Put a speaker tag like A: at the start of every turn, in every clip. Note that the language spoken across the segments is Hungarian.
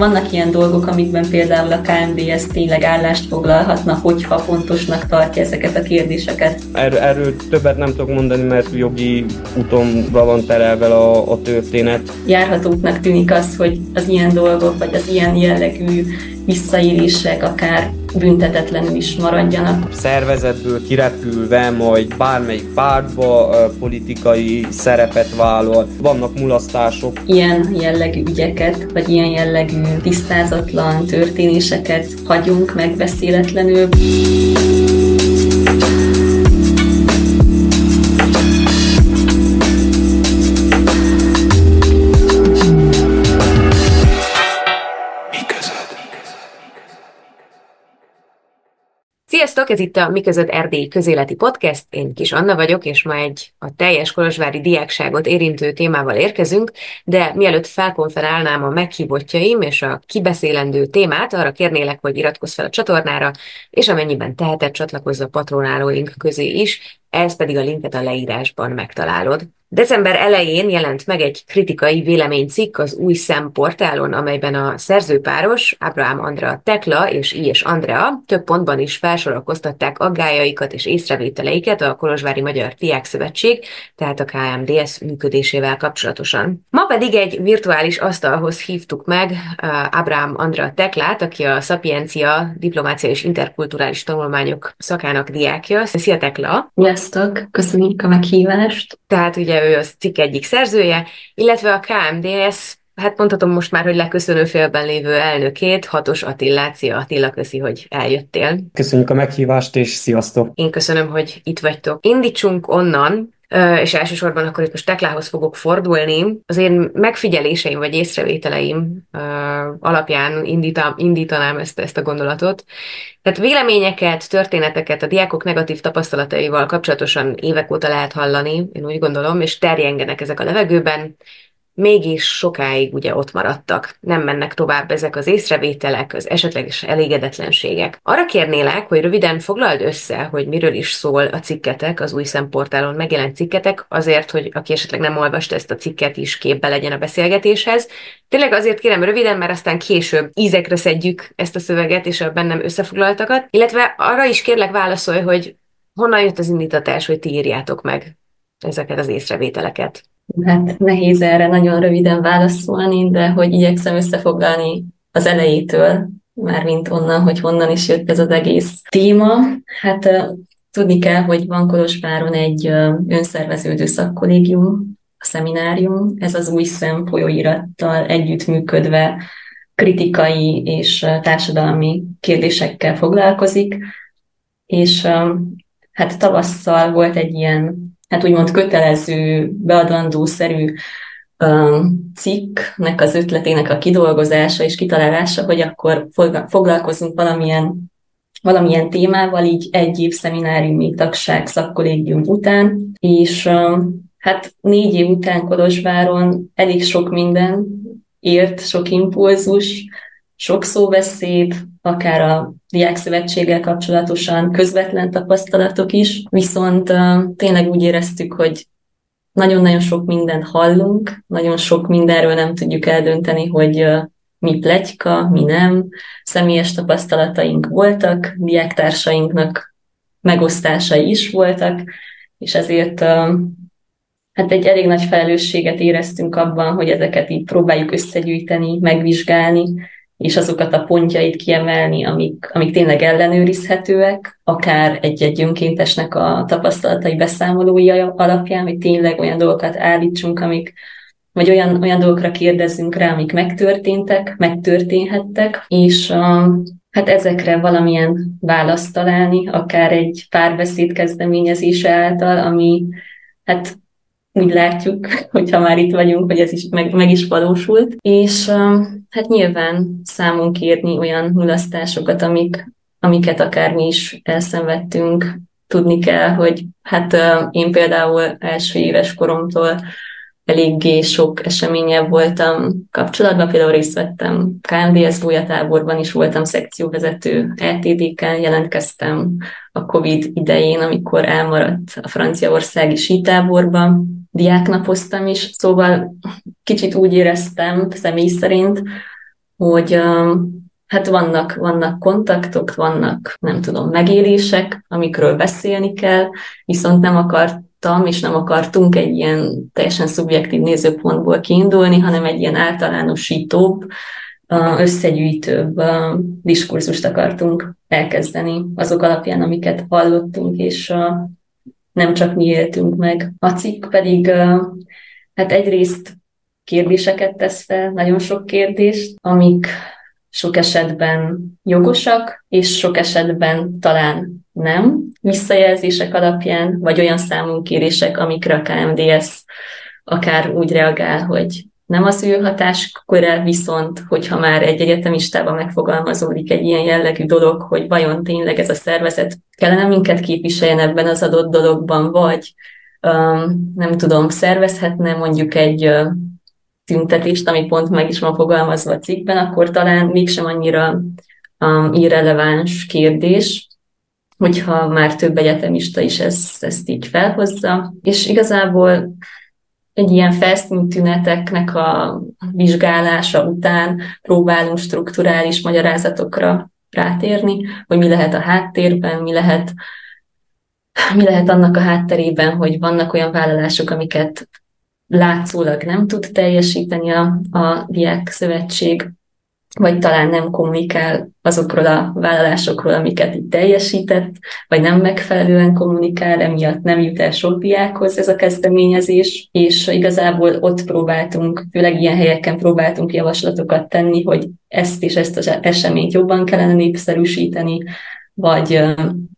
A: Vannak ilyen dolgok, amikben például a KMDS tényleg állást foglalhatna, hogyha fontosnak tartja ezeket a kérdéseket.
B: Erről, erről többet nem tudok mondani, mert jogi útonra van terelve a, a történet.
A: Járhatóknak tűnik az, hogy az ilyen dolgok, vagy az ilyen jellegű visszaélések akár büntetetlenül is maradjanak.
B: Szervezetből kirepülve, majd bármelyik pártba politikai szerepet vállal, vannak mulasztások.
A: Ilyen jellegű ügyeket, vagy ilyen jellegű tisztázatlan történéseket hagyunk megbeszéletlenül.
C: Sziasztok, ez itt a Mi között Erdély közéleti podcast. Én Kis Anna vagyok, és ma egy a teljes kolozsvári diákságot érintő témával érkezünk, de mielőtt felkonferálnám a meghívottjaim és a kibeszélendő témát, arra kérnélek, hogy iratkozz fel a csatornára, és amennyiben teheted, csatlakozz a patronálóink közé is, ez pedig a linket a leírásban megtalálod. December elején jelent meg egy kritikai véleménycikk az új szemportálon, amelyben a szerzőpáros, Abraham Andrea Tekla és I. Andrea több pontban is felsorakoztatták aggájaikat és észrevételeiket a Kolozsvári Magyar Diák Szövetség, tehát a KMDS működésével kapcsolatosan. Ma pedig egy virtuális asztalhoz hívtuk meg uh, Abraham Andrea Teklát, aki a Szapiencia Diplomácia és Interkulturális Tanulmányok szakának diákja. Szia Tekla!
A: Sziasztok! Köszönjük a meghívást!
C: Tehát ugye ő az cikk egyik szerzője, illetve a KMDS, hát mondhatom most már, hogy leköszönő félben lévő elnökét, Hatos Attillát. Szia Attila, köszi, hogy eljöttél.
B: Köszönjük a meghívást, és sziasztok!
C: Én köszönöm, hogy itt vagytok. Indítsunk onnan, és elsősorban akkor itt most Teklához fogok fordulni. Az én megfigyeléseim vagy észrevételeim alapján indítam, indítanám ezt, ezt a gondolatot. Tehát véleményeket, történeteket a diákok negatív tapasztalataival kapcsolatosan évek óta lehet hallani, én úgy gondolom, és terjengenek ezek a levegőben mégis sokáig ugye ott maradtak. Nem mennek tovább ezek az észrevételek, az esetleges elégedetlenségek. Arra kérnélek, hogy röviden foglald össze, hogy miről is szól a cikketek, az új szemportálon megjelent cikketek, azért, hogy aki esetleg nem olvasta ezt a cikket is képbe legyen a beszélgetéshez. Tényleg azért kérem röviden, mert aztán később ízekre szedjük ezt a szöveget és a bennem összefoglaltakat, illetve arra is kérlek válaszolj, hogy honnan jött az indítatás, hogy ti írjátok meg ezeket az észrevételeket.
A: Hát nehéz erre nagyon röviden válaszolni, de hogy igyekszem összefoglalni az elejétől, mármint onnan, hogy honnan is jött ez az egész téma. Hát tudni kell, hogy van Kolozsváron egy önszerveződő szakkollégium, a szeminárium, ez az új szem folyóirattal együttműködve kritikai és társadalmi kérdésekkel foglalkozik, és hát tavasszal volt egy ilyen hát úgymond kötelező, beadandószerű cikknek az ötletének a kidolgozása és kitalálása, hogy akkor foglalkozunk valamilyen, valamilyen témával, így egy év szemináriumi tagság szakkollégium után, és hát négy év után Kolozsváron elég sok minden ért, sok impulzus, sok szóbeszéd, akár a diákszövetséggel kapcsolatosan közvetlen tapasztalatok is, viszont tényleg úgy éreztük, hogy nagyon-nagyon sok mindent hallunk, nagyon sok mindenről nem tudjuk eldönteni, hogy mi plegyka, mi nem. Személyes tapasztalataink voltak, diáktársainknak megosztásai is voltak, és ezért hát egy elég nagy felelősséget éreztünk abban, hogy ezeket így próbáljuk összegyűjteni, megvizsgálni, és azokat a pontjait kiemelni, amik, amik tényleg ellenőrizhetőek, akár egy-egy önkéntesnek a tapasztalatai beszámolói alapján, hogy tényleg olyan dolgokat állítsunk, amik, vagy olyan, olyan dolgokra kérdezzünk rá, amik megtörténtek, megtörténhettek, és a, hát ezekre valamilyen választ találni, akár egy párbeszéd kezdeményezése által, ami hát úgy látjuk, hogyha már itt vagyunk, hogy ez is meg, meg is valósult. És hát nyilván számon kérni olyan mulasztásokat, amik, amiket akár mi is elszenvedtünk. Tudni kell, hogy hát én például első éves koromtól eléggé sok eseménye voltam kapcsolatban, például részt vettem KMDS táborban is voltam szekcióvezető, LTD-ken jelentkeztem a Covid idején, amikor elmaradt a franciaországi sítáborban, diáknapoztam is, szóval kicsit úgy éreztem személy szerint, hogy hát vannak, vannak kontaktok, vannak, nem tudom, megélések, amikről beszélni kell, viszont nem akartam és nem akartunk egy ilyen teljesen szubjektív nézőpontból kiindulni, hanem egy ilyen általánosítóbb, összegyűjtőbb diskurzust akartunk elkezdeni azok alapján, amiket hallottunk, és nem csak mi éltünk meg. A cikk pedig hát egyrészt kérdéseket tesz fel, nagyon sok kérdést, amik sok esetben jogosak, és sok esetben talán nem visszajelzések alapján, vagy olyan számunkérések, amikre a KMDS akár úgy reagál, hogy nem az ő hatásköre, viszont hogyha már egy egyetemistában megfogalmazódik egy ilyen jellegű dolog, hogy vajon tényleg ez a szervezet kellene minket képviseljen ebben az adott dologban, vagy um, nem tudom, szervezhetne mondjuk egy uh, tüntetést, ami pont meg is van fogalmazva a cikkben, akkor talán mégsem annyira um, irreleváns kérdés, hogyha már több egyetemista is ezt, ezt így felhozza. És igazából egy ilyen felszíntüneteknek a vizsgálása után próbálunk strukturális magyarázatokra rátérni, hogy mi lehet a háttérben, mi lehet, mi lehet annak a hátterében, hogy vannak olyan vállalások, amiket látszólag nem tud teljesíteni a, a Diák Szövetség, vagy talán nem kommunikál azokról a vállalásokról, amiket itt teljesített, vagy nem megfelelően kommunikál, emiatt nem jut el sok diákhoz ez a kezdeményezés, és igazából ott próbáltunk, főleg ilyen helyeken próbáltunk javaslatokat tenni, hogy ezt és ezt az eseményt jobban kellene népszerűsíteni, vagy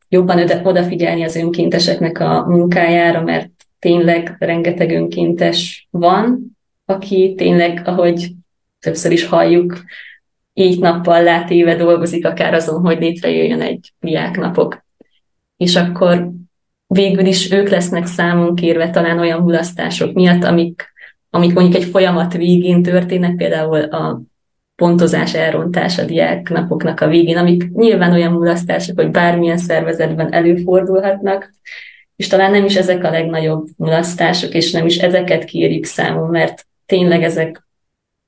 A: jobban odafigyelni az önkénteseknek a munkájára, mert tényleg rengeteg önkéntes van, aki tényleg, ahogy többször is halljuk, így nappal látéve dolgozik akár azon, hogy létrejöjjön egy diáknapok. És akkor végül is ők lesznek számon kérve talán olyan mulasztások miatt, amik, amik mondjuk egy folyamat végén történnek, például a pontozás elrontás a diáknapoknak a végén, amik nyilván olyan mulasztások, hogy bármilyen szervezetben előfordulhatnak, és talán nem is ezek a legnagyobb mulasztások, és nem is ezeket kérjük számon, mert tényleg ezek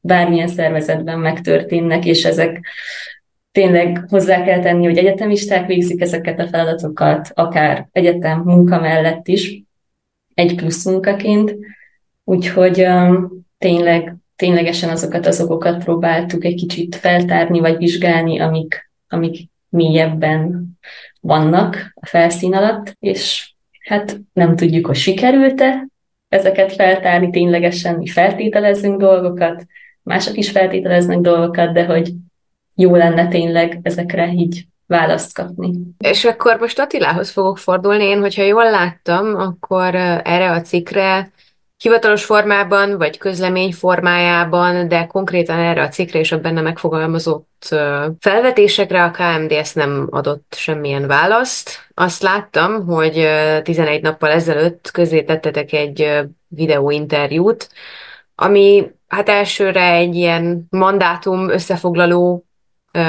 A: bármilyen szervezetben megtörténnek, és ezek tényleg hozzá kell tenni, hogy egyetemisták végzik ezeket a feladatokat, akár egyetem munka mellett is, egy plusz munkaként, úgyhogy um, tényleg, ténylegesen azokat az okokat próbáltuk egy kicsit feltárni, vagy vizsgálni, amik, amik mélyebben vannak a felszín alatt, és hát nem tudjuk, hogy sikerült-e ezeket feltárni ténylegesen, mi feltételezzünk dolgokat, mások is feltételeznek dolgokat, de hogy jó lenne tényleg ezekre így választ kapni.
C: És akkor most Attilához fogok fordulni. Én, hogyha jól láttam, akkor erre a cikkre hivatalos formában, vagy közlemény formájában, de konkrétan erre a cikkre és a benne megfogalmazott felvetésekre a KMDS nem adott semmilyen választ. Azt láttam, hogy 11 nappal ezelőtt közé tettetek egy videóinterjút, ami hát elsőre egy ilyen mandátum összefoglaló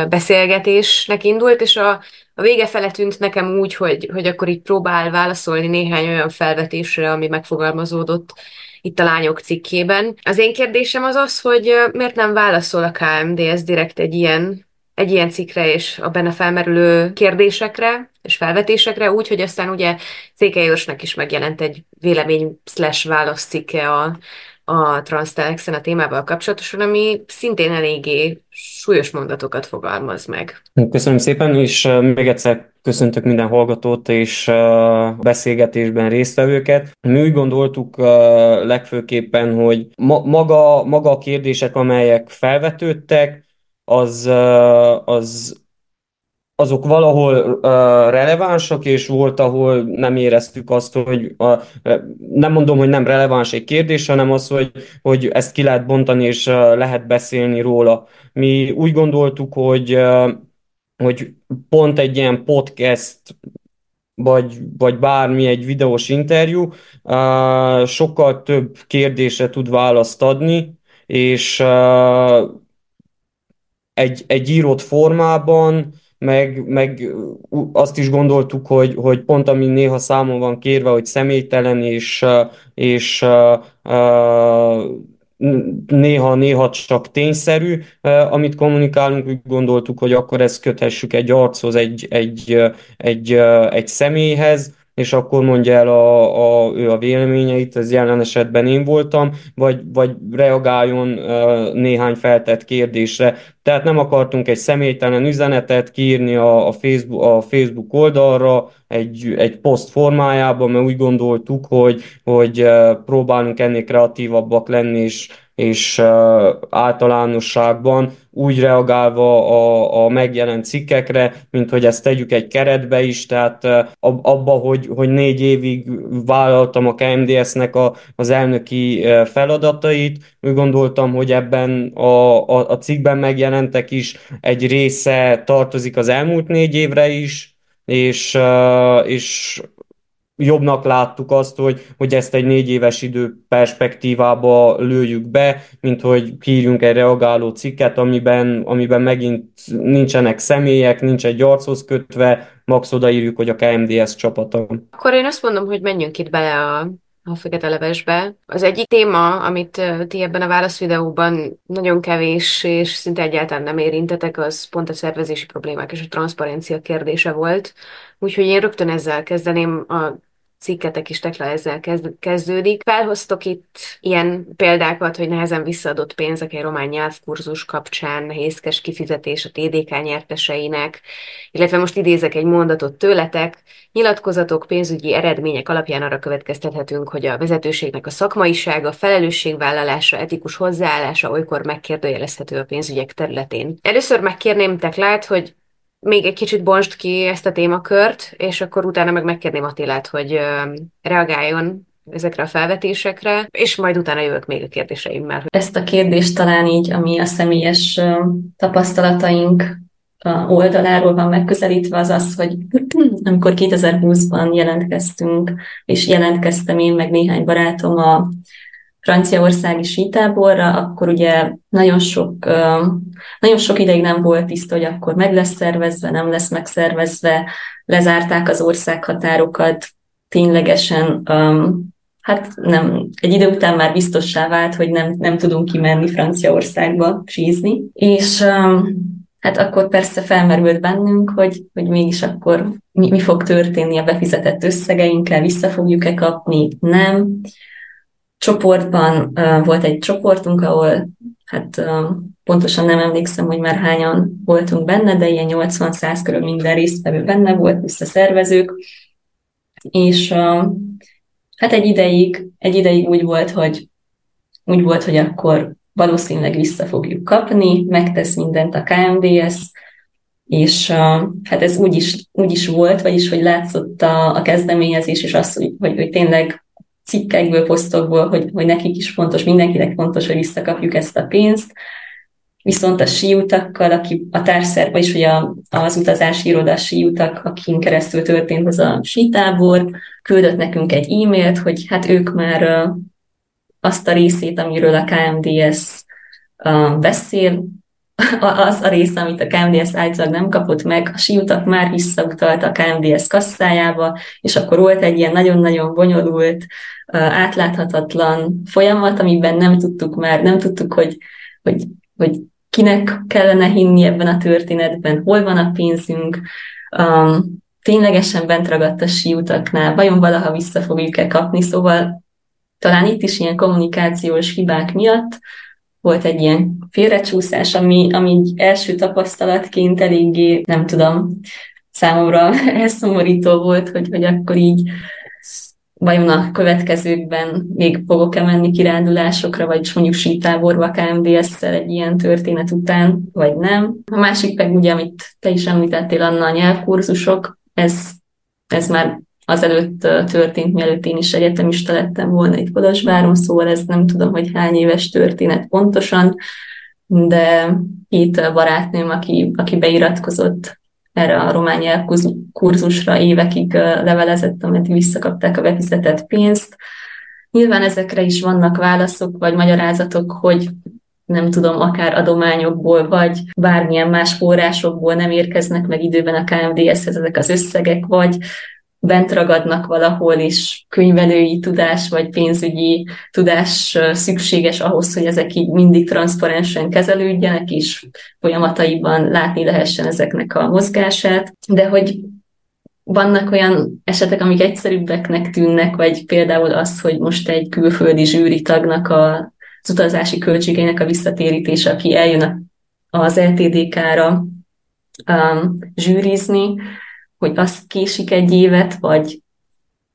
C: beszélgetésnek indult, és a, a vége fele tűnt nekem úgy, hogy, hogy akkor így próbál válaszolni néhány olyan felvetésre, ami megfogalmazódott itt a lányok cikkében. Az én kérdésem az az, hogy miért nem válaszol a KMDS direkt egy ilyen, egy ilyen cikkre és a benne felmerülő kérdésekre és felvetésekre, úgy, hogy aztán ugye Székely Őrsnek is megjelent egy vélemény slash válasz cikke a, a Transtelexen a témával kapcsolatosan, ami szintén eléggé súlyos mondatokat fogalmaz meg.
B: Köszönöm szépen, és még egyszer köszöntök minden hallgatót és beszélgetésben résztvevőket. Mi úgy gondoltuk legfőképpen, hogy maga, maga a kérdések, amelyek felvetődtek, az, az azok valahol uh, relevánsak, és volt, ahol nem éreztük azt, hogy uh, nem mondom, hogy nem releváns egy kérdés, hanem az, hogy, hogy ezt ki lehet bontani, és uh, lehet beszélni róla. Mi úgy gondoltuk, hogy, uh, hogy pont egy ilyen podcast vagy, vagy bármi egy videós interjú uh, sokkal több kérdésre tud választ adni, és uh, egy, egy írott formában meg, meg azt is gondoltuk, hogy, hogy pont ami néha számon van kérve, hogy személytelen és, és uh, uh, néha-néha csak tényszerű, amit kommunikálunk, úgy gondoltuk, hogy akkor ezt köthessük egy archoz, egy, egy, egy, egy személyhez, és akkor mondja el a, a, ő a véleményeit, ez jelen esetben én voltam, vagy, vagy reagáljon néhány feltett kérdésre. Tehát nem akartunk egy személytelen üzenetet kiírni a, a, Facebook, a Facebook oldalra, egy, egy poszt formájában, mert úgy gondoltuk, hogy, hogy próbálunk ennél kreatívabbak lenni, és és általánosságban úgy reagálva a, a megjelent cikkekre, mint hogy ezt tegyük egy keretbe is, tehát abba, hogy, hogy négy évig vállaltam a KMDS-nek a, az elnöki feladatait, úgy gondoltam, hogy ebben a, a, a cikkben megjelentek is egy része tartozik az elmúlt négy évre is, és, és jobbnak láttuk azt, hogy, hogy ezt egy négy éves idő perspektívába lőjük be, mint hogy kiírjunk egy reagáló cikket, amiben, amiben megint nincsenek személyek, nincs egy archoz kötve, max odaírjuk, hogy a KMDS csapata.
C: Akkor én azt mondom, hogy menjünk itt bele a a Fekete Levesbe. Az egyik téma, amit ti ebben a válaszvideóban nagyon kevés és szinte egyáltalán nem érintetek, az pont a szervezési problémák és a transzparencia kérdése volt. Úgyhogy én rögtön ezzel kezdeném a cikketek is tekla ezzel kezd, kezdődik. Felhoztok itt ilyen példákat, hogy nehezen visszaadott pénzek egy román nyelvkurzus kapcsán, nehézkes kifizetés a TDK nyerteseinek, illetve most idézek egy mondatot tőletek, nyilatkozatok, pénzügyi eredmények alapján arra következtethetünk, hogy a vezetőségnek a szakmaisága, felelősségvállalása, etikus hozzáállása olykor megkérdőjelezhető a pénzügyek területén. Először megkérném Teklát, hogy még egy kicsit bonst ki ezt a témakört, és akkor utána meg megkérném Attilát, hogy reagáljon ezekre a felvetésekre, és majd utána jövök még a kérdéseimmel.
A: Ezt a kérdést talán így, ami a személyes tapasztalataink oldaláról van megközelítve, az az, hogy amikor 2020-ban jelentkeztünk, és jelentkeztem én, meg néhány barátom a franciaországi sítáborra, akkor ugye nagyon sok, nagyon sok ideig nem volt tiszta, hogy akkor meg lesz szervezve, nem lesz megszervezve, lezárták az országhatárokat, ténylegesen hát nem, egy idő után már biztossá vált, hogy nem, nem tudunk kimenni Franciaországba sízni, és hát akkor persze felmerült bennünk, hogy, hogy mégis akkor mi, mi fog történni a befizetett összegeinkkel, vissza fogjuk-e kapni, nem csoportban volt egy csoportunk, ahol hát pontosan nem emlékszem, hogy már hányan voltunk benne, de ilyen 80-100 körül minden résztvevő benne volt, visszaszervezők, és hát egy ideig, egy ideig úgy volt, hogy úgy volt, hogy akkor valószínűleg vissza fogjuk kapni, megtesz mindent a KMDS, és hát ez úgy is, úgy is volt, vagyis hogy látszott a, a kezdeményezés, és az, hogy, hogy, hogy tényleg cikkekből, posztokból, hogy, hogy nekik is fontos, mindenkinek fontos, hogy visszakapjuk ezt a pénzt. Viszont a síutakkal, aki a társszerba is, hogy a, az utazási iroda síutak, akin keresztül történt az a sítábor, küldött nekünk egy e-mailt, hogy hát ők már azt a részét, amiről a KMDS beszél, az a része, amit a KMDS általában nem kapott meg, a siutak már visszautalt a KMDS kasszájába, és akkor volt egy ilyen nagyon-nagyon bonyolult, átláthatatlan folyamat, amiben nem tudtuk már, nem tudtuk, hogy, hogy, hogy kinek kellene hinni ebben a történetben, hol van a pénzünk, um, ténylegesen bent ragadt a siutaknál, vajon valaha vissza fogjuk-e kapni, szóval talán itt is ilyen kommunikációs hibák miatt volt egy ilyen félrecsúszás, ami, ami első tapasztalatként eléggé, nem tudom, számomra elszomorító volt, hogy, hogy akkor így vajon a következőkben még fogok-e menni kirándulásokra, vagy mondjuk sítáborba KMDS-szel egy ilyen történet után, vagy nem. A másik meg ugye, amit te is említettél, Anna, a nyelvkurzusok, ez, ez már azelőtt történt, mielőtt én is egyetemista lettem volna itt Kolozsváron, szóval ez nem tudom, hogy hány éves történet pontosan, de itt barátnőm, aki, aki beiratkozott erre a román nyelvkurzusra évekig levelezett, ameddig visszakapták a befizetett pénzt. Nyilván ezekre is vannak válaszok vagy magyarázatok, hogy nem tudom, akár adományokból, vagy bármilyen más forrásokból nem érkeznek meg időben a KMDS-hez ezek az összegek, vagy bent ragadnak valahol, és könyvelői tudás vagy pénzügyi tudás szükséges ahhoz, hogy ezek így mindig transzparensen kezelődjenek, és folyamataiban látni lehessen ezeknek a mozgását, de hogy vannak olyan esetek, amik egyszerűbbeknek tűnnek, vagy például az, hogy most egy külföldi zsűri tagnak a, az utazási költségeinek a visszatérítése, aki eljön az LTDK-ra um, zsűrizni, hogy az késik egy évet, vagy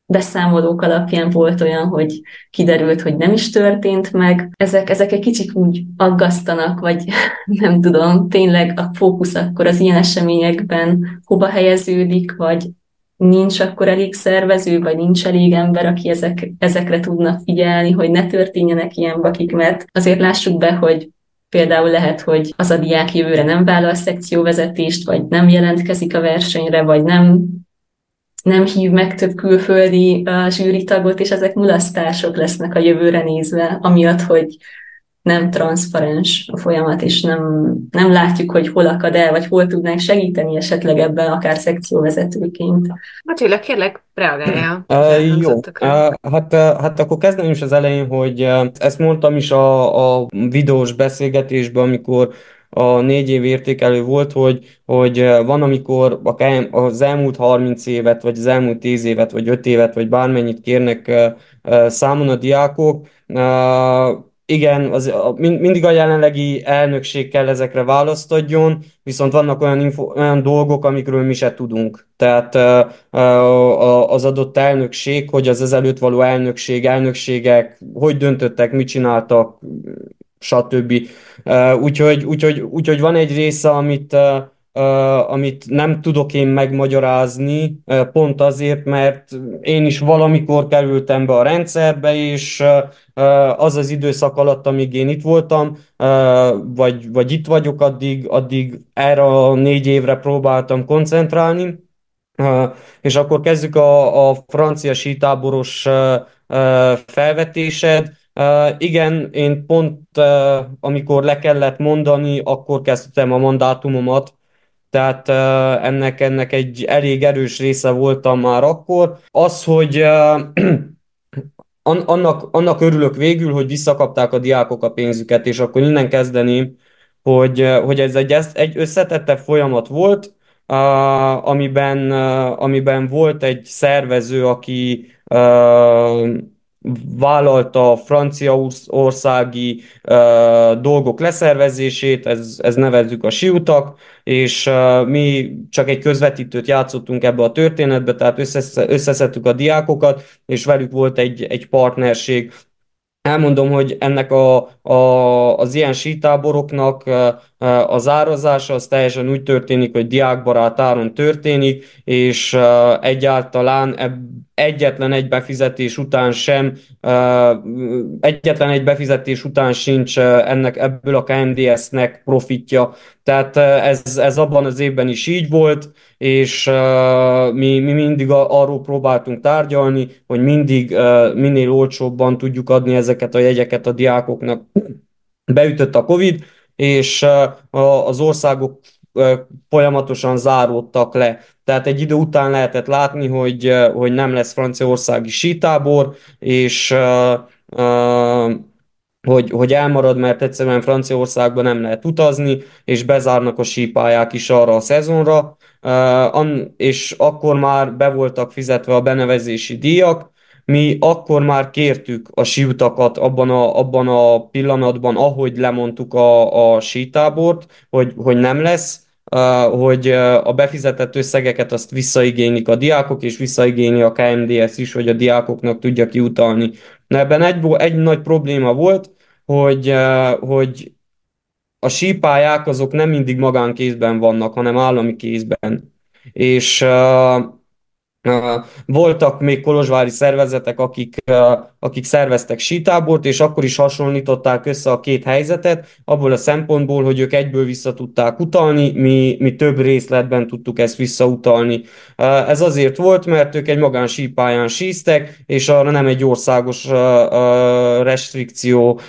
A: beszámolók alapján volt olyan, hogy kiderült, hogy nem is történt meg. Ezek, ezek egy kicsit úgy aggasztanak, vagy nem tudom, tényleg a fókusz akkor az ilyen eseményekben hova helyeződik, vagy nincs akkor elég szervező, vagy nincs elég ember, aki ezek, ezekre tudna figyelni, hogy ne történjenek ilyen bakik, mert azért lássuk be, hogy Például lehet, hogy az a diák jövőre nem vállal szekcióvezetést, vagy nem jelentkezik a versenyre, vagy nem, nem hív meg több külföldi uh, zsűritagot, és ezek mulasztások lesznek a jövőre nézve, amiatt, hogy nem transzparens a folyamat, és nem, nem látjuk, hogy hol akad el, vagy hol tudnánk segíteni esetleg ebben, akár szekcióvezetőként.
C: Attila, kérlek, reagáljál.
B: Uh, jó, uh, hát, uh, hát akkor kezdem is az elején, hogy uh, ezt mondtam is a, a videós beszélgetésben, amikor a négy év értékelő volt, hogy, hogy van, amikor az elmúlt 30 évet, vagy az elmúlt 10 évet, vagy 5 évet, vagy bármennyit kérnek számon a diákok, igen, az, a, mindig a jelenlegi elnökség kell ezekre választ adjon, viszont vannak olyan, info, olyan dolgok, amikről mi se tudunk. Tehát az adott elnökség, hogy az ezelőtt való elnökség, elnökségek hogy döntöttek, mit csináltak, stb. Úgyhogy, úgyhogy, úgyhogy van egy része, amit amit nem tudok én megmagyarázni, uh, pont azért, mert én is valamikor kerültem be a rendszerbe, és uh, az az időszak alatt, amíg én itt voltam, vagy, vagy itt vagyok, addig, addig erre a négy évre próbáltam koncentrálni, és akkor kezdjük a, a francia sítáboros felvetésed. Igen, én pont amikor le kellett mondani, akkor kezdtem a mandátumomat, tehát ennek, ennek egy elég erős része voltam már akkor. Az, hogy annak, annak örülök végül, hogy visszakapták a diákok a pénzüket, és akkor innen kezdeném, hogy, hogy ez egy, egy összetettebb folyamat volt, amiben, amiben volt egy szervező, aki vállalta a franciaországi uh, dolgok leszervezését, ez, ez nevezzük a siutak, és uh, mi csak egy közvetítőt játszottunk ebbe a történetbe, tehát összeszedtük a diákokat, és velük volt egy, egy partnerség, elmondom, hogy ennek a, a, az ilyen sítáboroknak az árazása az teljesen úgy történik, hogy diákbarát áron történik, és egyáltalán egyetlen egy befizetés után sem, egyetlen egy befizetés után sincs ennek ebből a KMDS-nek profitja. Tehát ez, ez abban az évben is így volt, és mi, mi mindig arról próbáltunk tárgyalni, hogy mindig minél olcsóbban tudjuk adni ezeket a jegyeket a diákoknak. Beütött a Covid, és az országok folyamatosan záródtak le. Tehát egy idő után lehetett látni, hogy, hogy nem lesz franciaországi sítábor, és hogy, hogy elmarad, mert egyszerűen Franciaországban nem lehet utazni, és bezárnak a sípályák is arra a szezonra, és akkor már be voltak fizetve a benevezési díjak, mi akkor már kértük a síutakat abban a, abban a pillanatban, ahogy lemondtuk a, a sítábort, hogy, hogy nem lesz, hogy a befizetett összegeket azt visszaigénylik a diákok, és visszaigényli a KMDS is, hogy a diákoknak tudja kiutalni. Na ebben egy, egy nagy probléma volt, hogy, hogy a sípályák azok nem mindig magánkézben vannak, hanem állami kézben. És voltak még kolozsvári szervezetek, akik, akik szerveztek sítábort, és akkor is hasonlították össze a két helyzetet, abból a szempontból, hogy ők egyből vissza tudták utalni, mi, mi több részletben tudtuk ezt visszautalni. Ez azért volt, mert ők egy magán sípályán síztek, és arra nem egy országos restrikció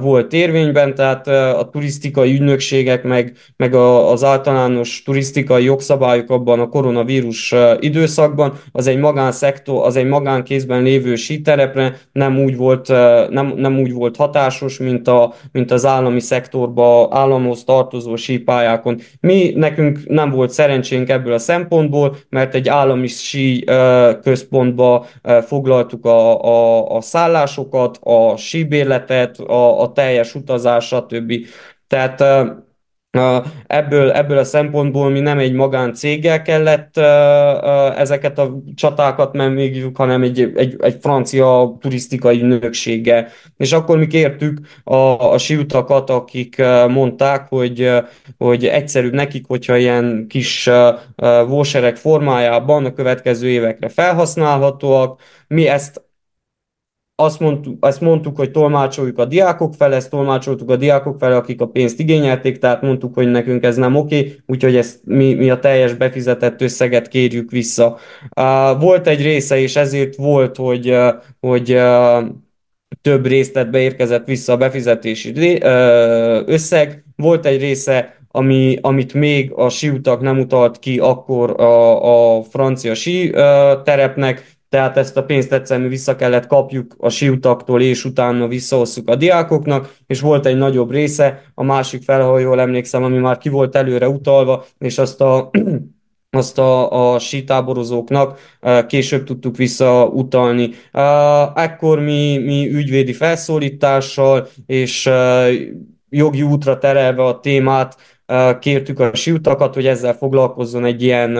B: volt érvényben, tehát a turisztikai ügynökségek, meg, meg az általános turisztikai jogszabályok abban a koronavírus időszakban, az egy magánszektor, az egy magánkézben lévő síterepre nem úgy volt, nem, nem úgy volt hatásos, mint, a, mint az állami szektorba, államhoz tartozó sípályákon. Mi nekünk nem volt szerencsénk ebből a szempontból, mert egy állami sí központba foglaltuk a, a, a szállásokat, a síbérletet, a, a teljes utazás, stb. Tehát Ebből, ebből a szempontból mi nem egy magáncéggel kellett ezeket a csatákat megvégjük, hanem egy, egy, egy francia turisztikai nökséggel. És akkor mi kértük a, a siutakat, akik mondták, hogy, hogy egyszerűbb nekik, hogyha ilyen kis vóserek formájában a következő évekre felhasználhatóak. Mi ezt azt mondtuk, azt mondtuk, hogy tolmácsoljuk a diákok fel, ezt tolmácsoltuk a diákok fel, akik a pénzt igényelték, tehát mondtuk, hogy nekünk ez nem oké, úgyhogy ezt mi, mi a teljes befizetett összeget kérjük vissza. Uh, volt egy része, és ezért volt, hogy, uh, hogy uh, több részletbe érkezett vissza a befizetési összeg. Volt egy része, ami, amit még a siutak nem utalt ki akkor a, a francia sí terepnek, tehát ezt a pénzt egyszerűen vissza kellett kapjuk a siutaktól, és utána visszahosszuk a diákoknak, és volt egy nagyobb része, a másik fel, ha jól emlékszem, ami már ki volt előre utalva, és azt a azt a, a sítáborozóknak később tudtuk visszautalni. Ekkor mi, mi ügyvédi felszólítással és jogi útra terelve a témát kértük a siutakat, hogy ezzel foglalkozzon egy ilyen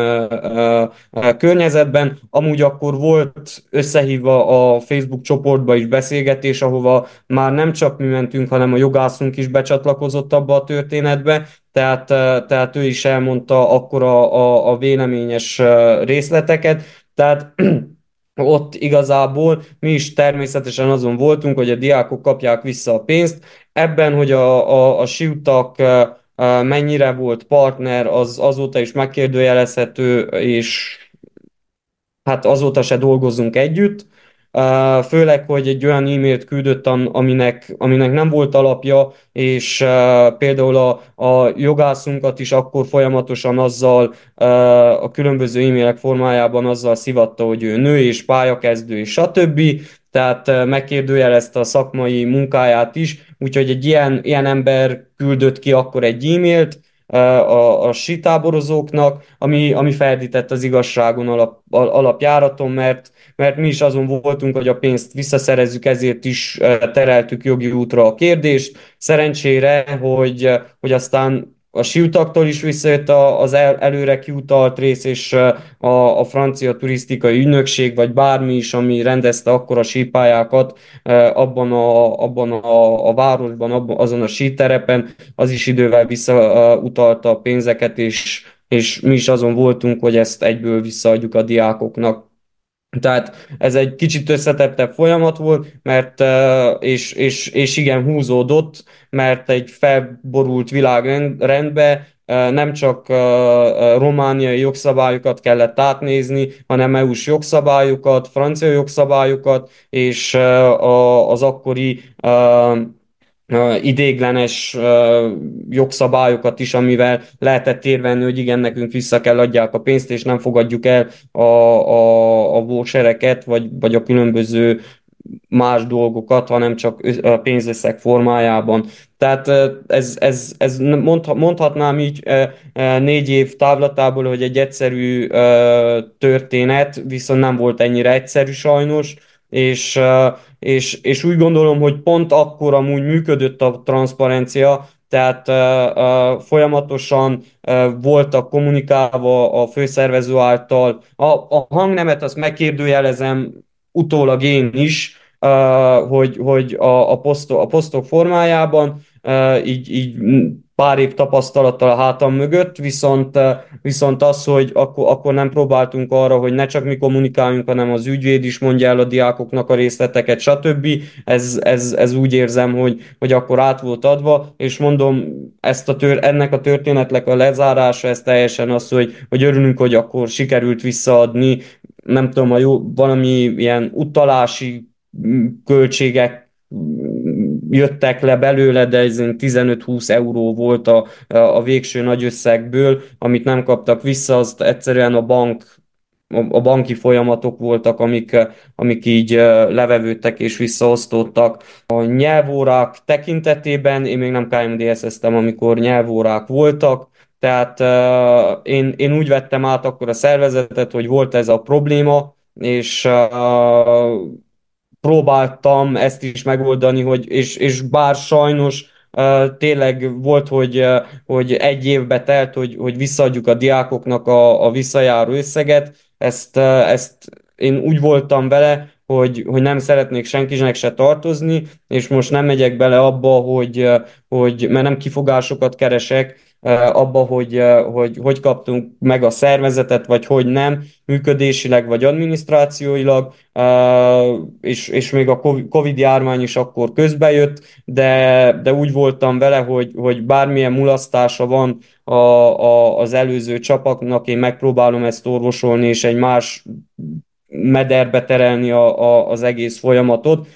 B: környezetben. Amúgy akkor volt összehívva a Facebook csoportba is beszélgetés, ahova már nem csak mi mentünk, hanem a jogászunk is becsatlakozott abba a történetbe, tehát, tehát ő is elmondta akkor a, a, a véleményes részleteket. Tehát ott igazából mi is természetesen azon voltunk, hogy a diákok kapják vissza a pénzt. Ebben, hogy a, a, a siutak mennyire volt partner, az azóta is megkérdőjelezhető, és hát azóta se dolgozunk együtt. Főleg, hogy egy olyan e-mailt küldött, aminek, aminek nem volt alapja, és például a, a jogászunkat is akkor folyamatosan azzal a különböző e-mailek formájában azzal szivatta, hogy ő nő és pályakezdő és stb. Tehát megkérdőjelezte a szakmai munkáját is, úgyhogy egy ilyen, ilyen ember küldött ki akkor egy e-mailt, a, a sitáborozóknak, ami, ami ferdített az igazságon alap, alapjáraton, mert, mert mi is azon voltunk, hogy a pénzt visszaszerezzük, ezért is tereltük jogi útra a kérdést. Szerencsére, hogy, hogy aztán a siutaktól is visszajött az el, előre kiutalt rész, és a, a francia turisztikai ügynökség, vagy bármi is, ami rendezte akkor a sípályákat abban a, abban a, a városban, abban, azon a síterepen, az is idővel visszautalta a pénzeket, és, és mi is azon voltunk, hogy ezt egyből visszaadjuk a diákoknak. Tehát ez egy kicsit összetettebb folyamat volt, mert és, és, és igen, húzódott, mert egy felborult világrendbe nem csak romániai jogszabályokat kellett átnézni, hanem EU-s jogszabályokat, francia jogszabályokat, és az akkori idéglenes jogszabályokat is, amivel lehetett érvelni, hogy igen, nekünk vissza kell adják a pénzt, és nem fogadjuk el a, a, a vósereket, vagy, vagy a különböző más dolgokat, hanem csak pénzösszeg formájában. Tehát ez, ez, ez mondhatnám így négy év távlatából, hogy egy egyszerű történet, viszont nem volt ennyire egyszerű sajnos, és, és, és úgy gondolom, hogy pont akkor amúgy működött a transzparencia, tehát uh, uh, folyamatosan uh, voltak kommunikálva a főszervező által. A, a hangnemet azt megkérdőjelezem utólag én is, uh, hogy, hogy a, a, posztok, a posztok formájában így, így pár év tapasztalattal a hátam mögött, viszont, viszont az, hogy akkor, akkor nem próbáltunk arra, hogy ne csak mi kommunikáljunk, hanem az ügyvéd is mondja el a diákoknak a részleteket, stb. Ez, ez, ez úgy érzem, hogy, hogy akkor át volt adva, és mondom, ezt a tör, ennek a történetnek a lezárása, ez teljesen az, hogy, hogy örülünk, hogy akkor sikerült visszaadni, nem tudom, a jó, valami ilyen utalási költségek jöttek le belőle, de ez 15-20 euró volt a, a végső nagy összegből, amit nem kaptak vissza, azt egyszerűen a bank a banki folyamatok voltak, amik, amik így levevődtek és visszaosztottak. A nyelvórák tekintetében én még nem KMDS-eztem, amikor nyelvórák voltak, tehát uh, én, én úgy vettem át akkor a szervezetet, hogy volt ez a probléma, és uh, próbáltam ezt is megoldani, hogy, és, és bár sajnos uh, tényleg volt, hogy, uh, hogy egy évbe telt, hogy, hogy visszaadjuk a diákoknak a, a visszajáró összeget, ezt, uh, ezt én úgy voltam vele, hogy, hogy nem szeretnék senkinek se tartozni, és most nem megyek bele abba, hogy, hogy mert nem kifogásokat keresek, abba, hogy, hogy hogy kaptunk meg a szervezetet, vagy hogy nem, működésileg vagy adminisztrációilag, és, és még a Covid járvány is akkor közbejött, de, de úgy voltam vele, hogy, hogy bármilyen mulasztása van a, a, az előző csapatnak, én megpróbálom ezt orvosolni, és egy más mederbe terelni a, a, az egész folyamatot.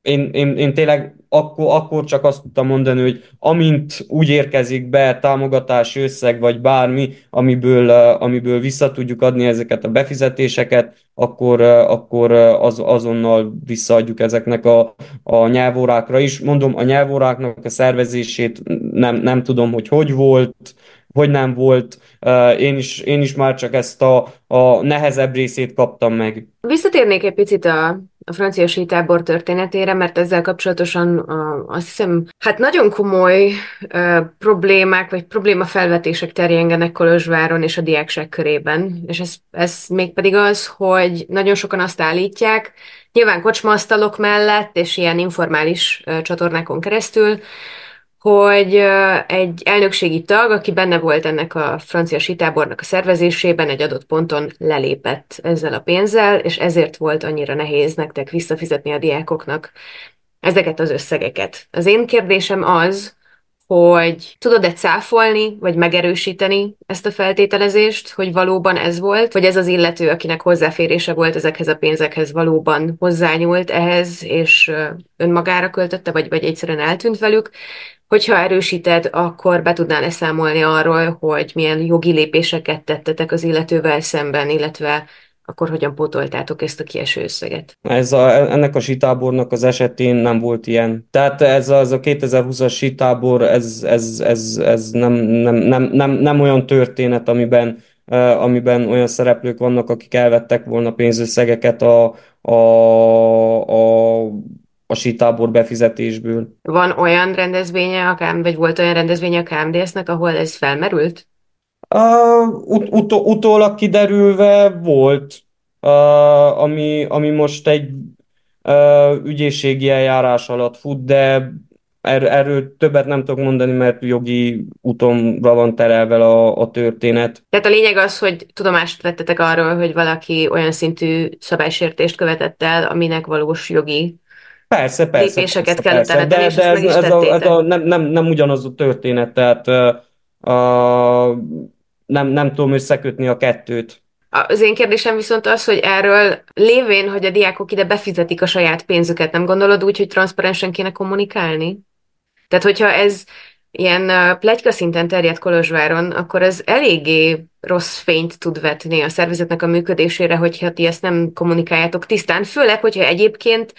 B: Én, én, én tényleg akkor, akkor csak azt tudtam mondani, hogy amint úgy érkezik be támogatási összeg, vagy bármi, amiből, amiből vissza tudjuk adni ezeket a befizetéseket, akkor, akkor az, azonnal visszaadjuk ezeknek a, a nyelvórákra is. Mondom, a nyelvóráknak a szervezését nem, nem tudom, hogy hogy volt, hogy nem volt. Én is, én is már csak ezt a, a nehezebb részét kaptam meg.
C: Visszatérnék egy picit a, a francia sítábor történetére, mert ezzel kapcsolatosan uh, azt hiszem, hát nagyon komoly uh, problémák, vagy problémafelvetések terjengenek Kolozsváron és a diákság körében, és ez, ez mégpedig az, hogy nagyon sokan azt állítják, nyilván kocsmasztalok mellett, és ilyen informális uh, csatornákon keresztül, hogy egy elnökségi tag, aki benne volt ennek a francia sitábornak a szervezésében, egy adott ponton lelépett ezzel a pénzzel, és ezért volt annyira nehéz nektek visszafizetni a diákoknak ezeket az összegeket. Az én kérdésem az, hogy tudod-e cáfolni, vagy megerősíteni ezt a feltételezést, hogy valóban ez volt, vagy ez az illető, akinek hozzáférése volt ezekhez a pénzekhez, valóban hozzányúlt ehhez, és önmagára költötte, vagy, vagy egyszerűen eltűnt velük, Hogyha erősíted, akkor be tudnál számolni arról, hogy milyen jogi lépéseket tettetek az illetővel szemben, illetve akkor hogyan pótoltátok ezt a kieső összeget?
B: Ez a, ennek a sitábornak az esetén nem volt ilyen. Tehát ez a, ez a 2020-as sitábor, ez, ez, ez, ez nem, nem, nem, nem, nem olyan történet, amiben, amiben olyan szereplők vannak, akik elvettek volna pénzösszegeket a, a, a a sítábor befizetésből.
C: Van olyan rendezvénye, a vagy volt olyan rendezvénye a KMDS-nek, ahol ez felmerült?
B: Uh, ut- ut- utólag kiderülve volt, uh, ami, ami most egy uh, ügyészségi eljárás alatt fut, de er- erről többet nem tudok mondani, mert jogi útonra van terelve a, a történet.
C: Tehát a lényeg az, hogy tudomást vettetek arról, hogy valaki olyan szintű szabálysértést követett el, aminek valós jogi
B: Persze, persze.
C: lépéseket
B: persze,
C: kellett
B: persze,
C: de,
B: de, de ez, ez, a, ez a, nem, nem, nem ugyanaz a történet, tehát uh, nem, nem tudom összekötni a kettőt.
C: Az én kérdésem viszont az, hogy erről lévén, hogy a diákok ide befizetik a saját pénzüket, nem gondolod úgy, hogy transzparensen kéne kommunikálni? Tehát, hogyha ez ilyen plegyka szinten terjed Kolozsváron, akkor ez eléggé rossz fényt tud vetni a szervezetnek a működésére, hogyha ti ezt nem kommunikáljátok tisztán, főleg, hogyha egyébként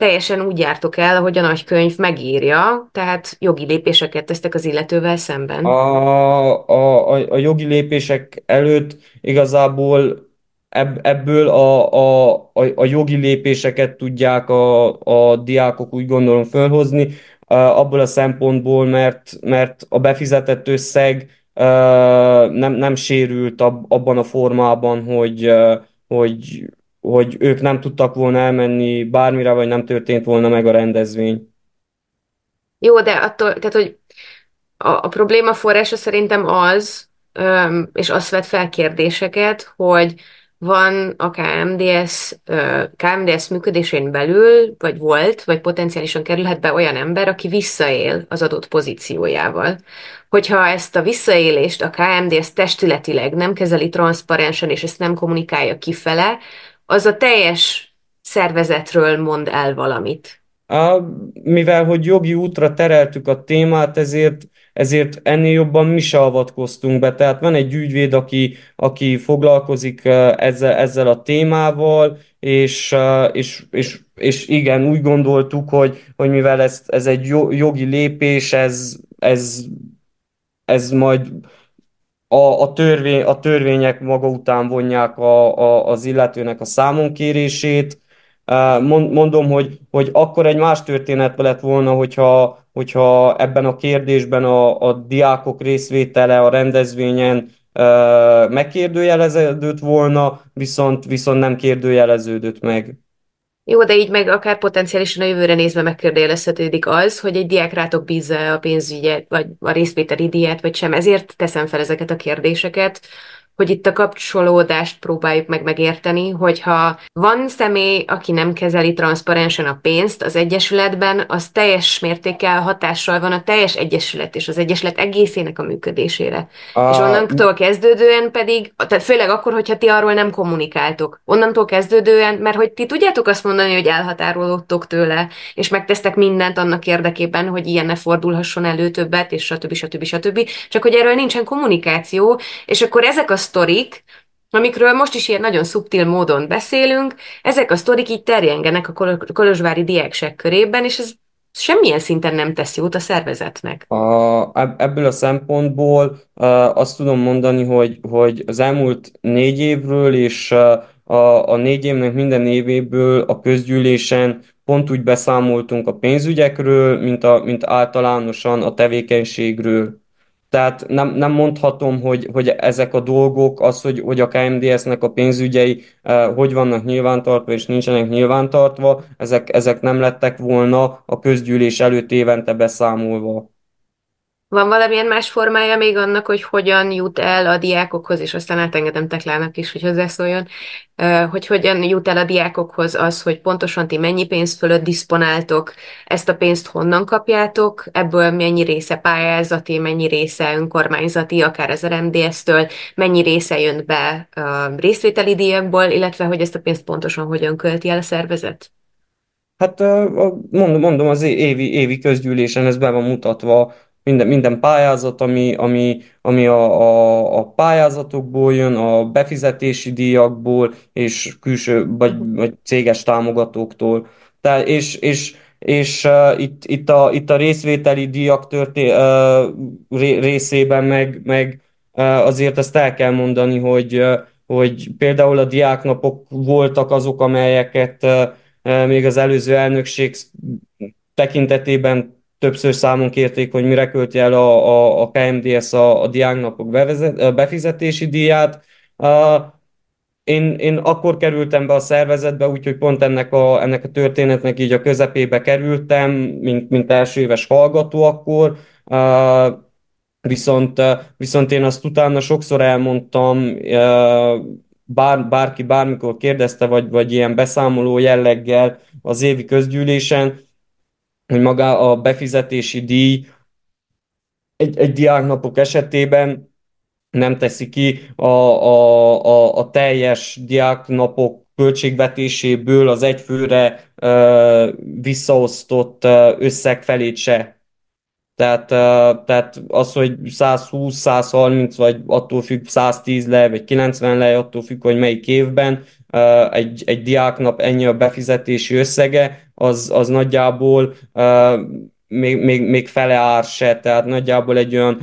C: teljesen úgy jártok el, ahogy a nagykönyv megírja, tehát jogi lépéseket tesztek az illetővel szemben.
B: A, a, a, a jogi lépések előtt igazából ebb, ebből a, a, a, a jogi lépéseket tudják a, a diákok úgy gondolom fölhozni, abból a szempontból, mert, mert a befizetett összeg nem, nem sérült abban a formában, hogy, hogy hogy ők nem tudtak volna elmenni bármire, vagy nem történt volna meg a rendezvény.
C: Jó, de attól, tehát, hogy a, a probléma forrása szerintem az, öm, és azt vet fel kérdéseket, hogy van a KMDS, KMDS működésén belül, vagy volt, vagy potenciálisan kerülhet be olyan ember, aki visszaél az adott pozíciójával. Hogyha ezt a visszaélést a KMDS testületileg nem kezeli transzparensen, és ezt nem kommunikálja kifele, az a teljes szervezetről mond el valamit.
B: A, mivel hogy jogi útra tereltük a témát, ezért, ezért ennél jobban mi se avatkoztunk be. Tehát van egy ügyvéd, aki, aki foglalkozik ezzel, ezzel a témával, és, és, és, és igen, úgy gondoltuk, hogy, hogy mivel ez, ez egy jogi lépés, ez, ez, ez majd a, a, törvény, a törvények maga után vonják a, a, az illetőnek a számonkérését. Mondom, hogy, hogy akkor egy más történet lett volna, hogyha, hogyha ebben a kérdésben a, a diákok részvétele a rendezvényen megkérdőjeleződött volna, viszont, viszont nem kérdőjeleződött meg.
C: Jó, de így meg akár potenciálisan a jövőre nézve megkérdőjelezhetődik az, hogy egy diák rátok bízza a pénzügyet, vagy a részvételi díjat, vagy sem. Ezért teszem fel ezeket a kérdéseket, hogy itt a kapcsolódást próbáljuk meg megérteni, hogyha van személy, aki nem kezeli transzparensen a pénzt az egyesületben, az teljes mértékkel hatással van a teljes egyesület és az egyesület egészének a működésére. A... És onnantól kezdődően pedig, tehát főleg akkor, hogyha ti arról nem kommunikáltok, onnantól kezdődően, mert hogy ti tudjátok azt mondani, hogy elhatárolódtok tőle, és megtesztek mindent annak érdekében, hogy ilyen ne fordulhasson elő többet, és stb. stb. stb. Csak hogy erről nincsen kommunikáció, és akkor ezek a sztorik, amikről most is ilyen nagyon szubtil módon beszélünk, ezek a sztorik így terjengenek a kolozsvári diáksek körében, és ez semmilyen szinten nem tesz jót a szervezetnek.
B: A, ebből a szempontból azt tudom mondani, hogy, hogy az elmúlt négy évről és a, a négy évnek minden évéből a közgyűlésen pont úgy beszámoltunk a pénzügyekről, mint, a, mint általánosan a tevékenységről. Tehát nem, nem mondhatom, hogy, hogy ezek a dolgok, az, hogy, hogy a KMDS-nek a pénzügyei eh, hogy vannak nyilvántartva és nincsenek nyilvántartva, ezek, ezek nem lettek volna a közgyűlés előtt évente beszámolva.
C: Van valamilyen más formája még annak, hogy hogyan jut el a diákokhoz, és aztán átengedem Teklának is, hogy hozzászóljon, hogy hogyan jut el a diákokhoz az, hogy pontosan ti mennyi pénz fölött diszponáltok, ezt a pénzt honnan kapjátok, ebből mennyi része pályázati, mennyi része önkormányzati, akár az RMDS-től, mennyi része jön be részvételi díjakból, illetve hogy ezt a pénzt pontosan hogyan költi el a szervezet?
B: Hát mondom, mondom az évi, évi közgyűlésen ez be van mutatva, minden, minden pályázat, ami, ami, ami a, a, a pályázatokból jön, a befizetési díjakból, és külső vagy, vagy céges támogatóktól. Tehát, és, és, és uh, itt, itt, a, itt a részvételi díjak történ, uh, részében meg, meg uh, azért ezt el kell mondani, hogy, uh, hogy például a diáknapok voltak azok, amelyeket uh, még az előző elnökség tekintetében többször számon kérték, hogy mire költi el a, a, a KMDS a, a diáknapok befizetési díját. Uh, én, én akkor kerültem be a szervezetbe, úgyhogy pont ennek a, ennek a történetnek így a közepébe kerültem, mint, mint első éves hallgató akkor. Uh, viszont, viszont én azt utána sokszor elmondtam, uh, bár, bárki bármikor kérdezte, vagy, vagy ilyen beszámoló jelleggel az évi közgyűlésen, hogy maga a befizetési díj egy, egy diáknapok esetében nem teszi ki a, a, a, a teljes diáknapok költségvetéséből az egyfőre ö, visszaosztott összeg felét se. Tehát, tehát az, hogy 120, 130, vagy attól függ 110 le, vagy 90 le, attól függ, hogy melyik évben egy, egy diáknap ennyi a befizetési összege, az, az nagyjából még, még, még fele ár se, tehát nagyjából egy olyan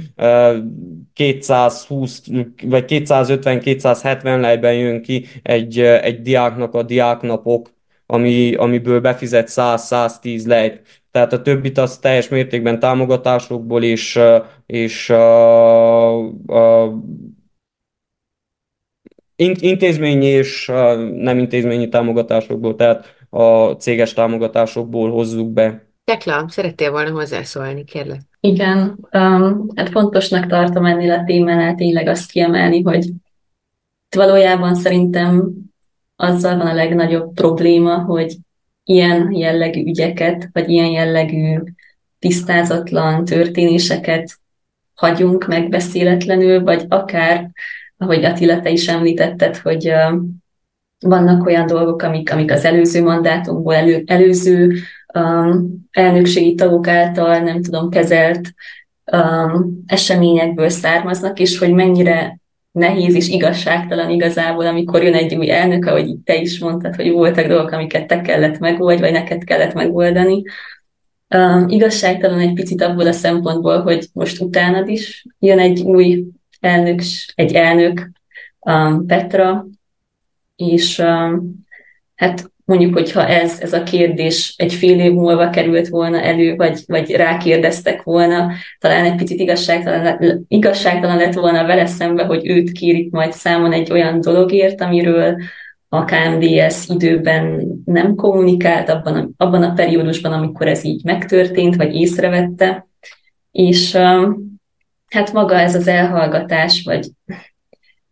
B: 220 vagy 250-270 lejben jön ki egy, egy diáknak a diáknapok, ami, amiből befizet 100-110 lejt. Tehát a többit az teljes mértékben támogatásokból és, és a, a intézményi és nem intézményi támogatásokból, tehát a céges támogatásokból hozzuk be.
C: Tekla, szerettél volna hozzászólni, kérlek.
A: Igen, um, hát fontosnak tartom ennél a témánál tényleg azt kiemelni, hogy valójában szerintem azzal van a legnagyobb probléma, hogy ilyen jellegű ügyeket, vagy ilyen jellegű tisztázatlan történéseket hagyunk megbeszéletlenül, vagy akár, ahogy Attila, te is említetted, hogy vannak olyan dolgok, amik, amik az előző mandátumból, elő, előző um, elnökségi tagok által, nem tudom, kezelt um, eseményekből származnak, és hogy mennyire nehéz és igazságtalan igazából, amikor jön egy új elnök, ahogy te is mondtad, hogy voltak dolgok, amiket te kellett megoldani, vagy neked kellett megoldani. Um, igazságtalan egy picit abból a szempontból, hogy most utánad is jön egy új elnök, egy elnök, um, Petra, és um, hát mondjuk, hogyha ez, ez a kérdés egy fél év múlva került volna elő, vagy, vagy rákérdeztek volna, talán egy picit igazságtalan, igazságtalan lett volna vele szembe, hogy őt kérik majd számon egy olyan dologért, amiről a KMDS időben nem kommunikált, abban a, abban a periódusban, amikor ez így megtörtént, vagy észrevette. És hát maga ez az elhallgatás, vagy,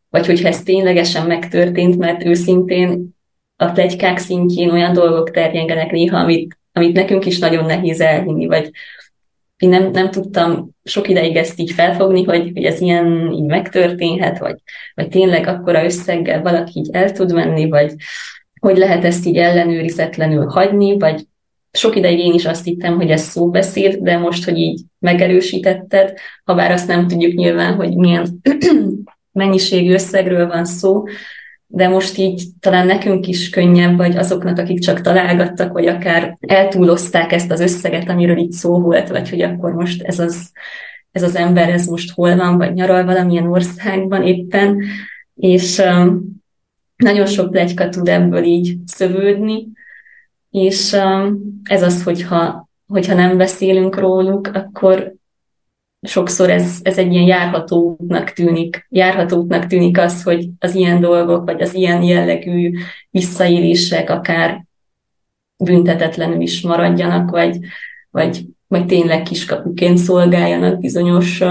A: vagy hogyha ez ténylegesen megtörtént, mert őszintén a plegykák szintjén olyan dolgok terjengenek néha, amit, amit nekünk is nagyon nehéz elhinni, vagy én nem, nem tudtam sok ideig ezt így felfogni, hogy, hogy ez ilyen így megtörténhet, vagy, vagy tényleg akkora összeggel valaki így el tud menni, vagy hogy lehet ezt így ellenőrizetlenül hagyni, vagy sok ideig én is azt hittem, hogy ez szóbeszéd, de most, hogy így megerősítetted, ha bár azt nem tudjuk nyilván, hogy milyen mennyiségű összegről van szó, de most így talán nekünk is könnyebb, vagy azoknak, akik csak találgattak, vagy akár eltúlozták ezt az összeget, amiről itt szó volt, vagy hogy akkor most ez az, ez az ember, ez most hol van, vagy nyaral valamilyen országban éppen, és um, nagyon sok plegyka tud ebből így szövődni, és um, ez az, hogyha, hogyha nem beszélünk róluk, akkor sokszor ez, ez egy ilyen járhatónak tűnik, járhatónak tűnik az, hogy az ilyen dolgok, vagy az ilyen jellegű visszaélések akár büntetetlenül is maradjanak, vagy, vagy, vagy tényleg kiskapuként szolgáljanak bizonyos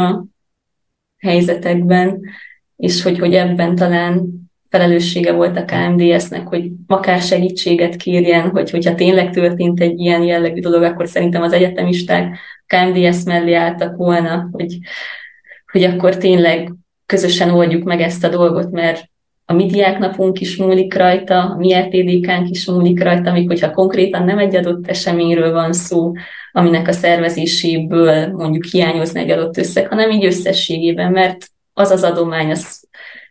A: helyzetekben, és hogy, hogy ebben talán felelőssége volt a KMDS-nek, hogy akár segítséget kérjen, hogy hogyha tényleg történt egy ilyen jellegű dolog, akkor szerintem az egyetemisták KMDS mellé álltak volna, hogy, hogy akkor tényleg közösen oldjuk meg ezt a dolgot, mert a mi diáknapunk is múlik rajta, a mi RTDK-nk is múlik rajta, még hogyha konkrétan nem egy adott eseményről van szó, aminek a szervezéséből mondjuk hiányozna egy adott összeg, hanem így összességében, mert az az adomány, az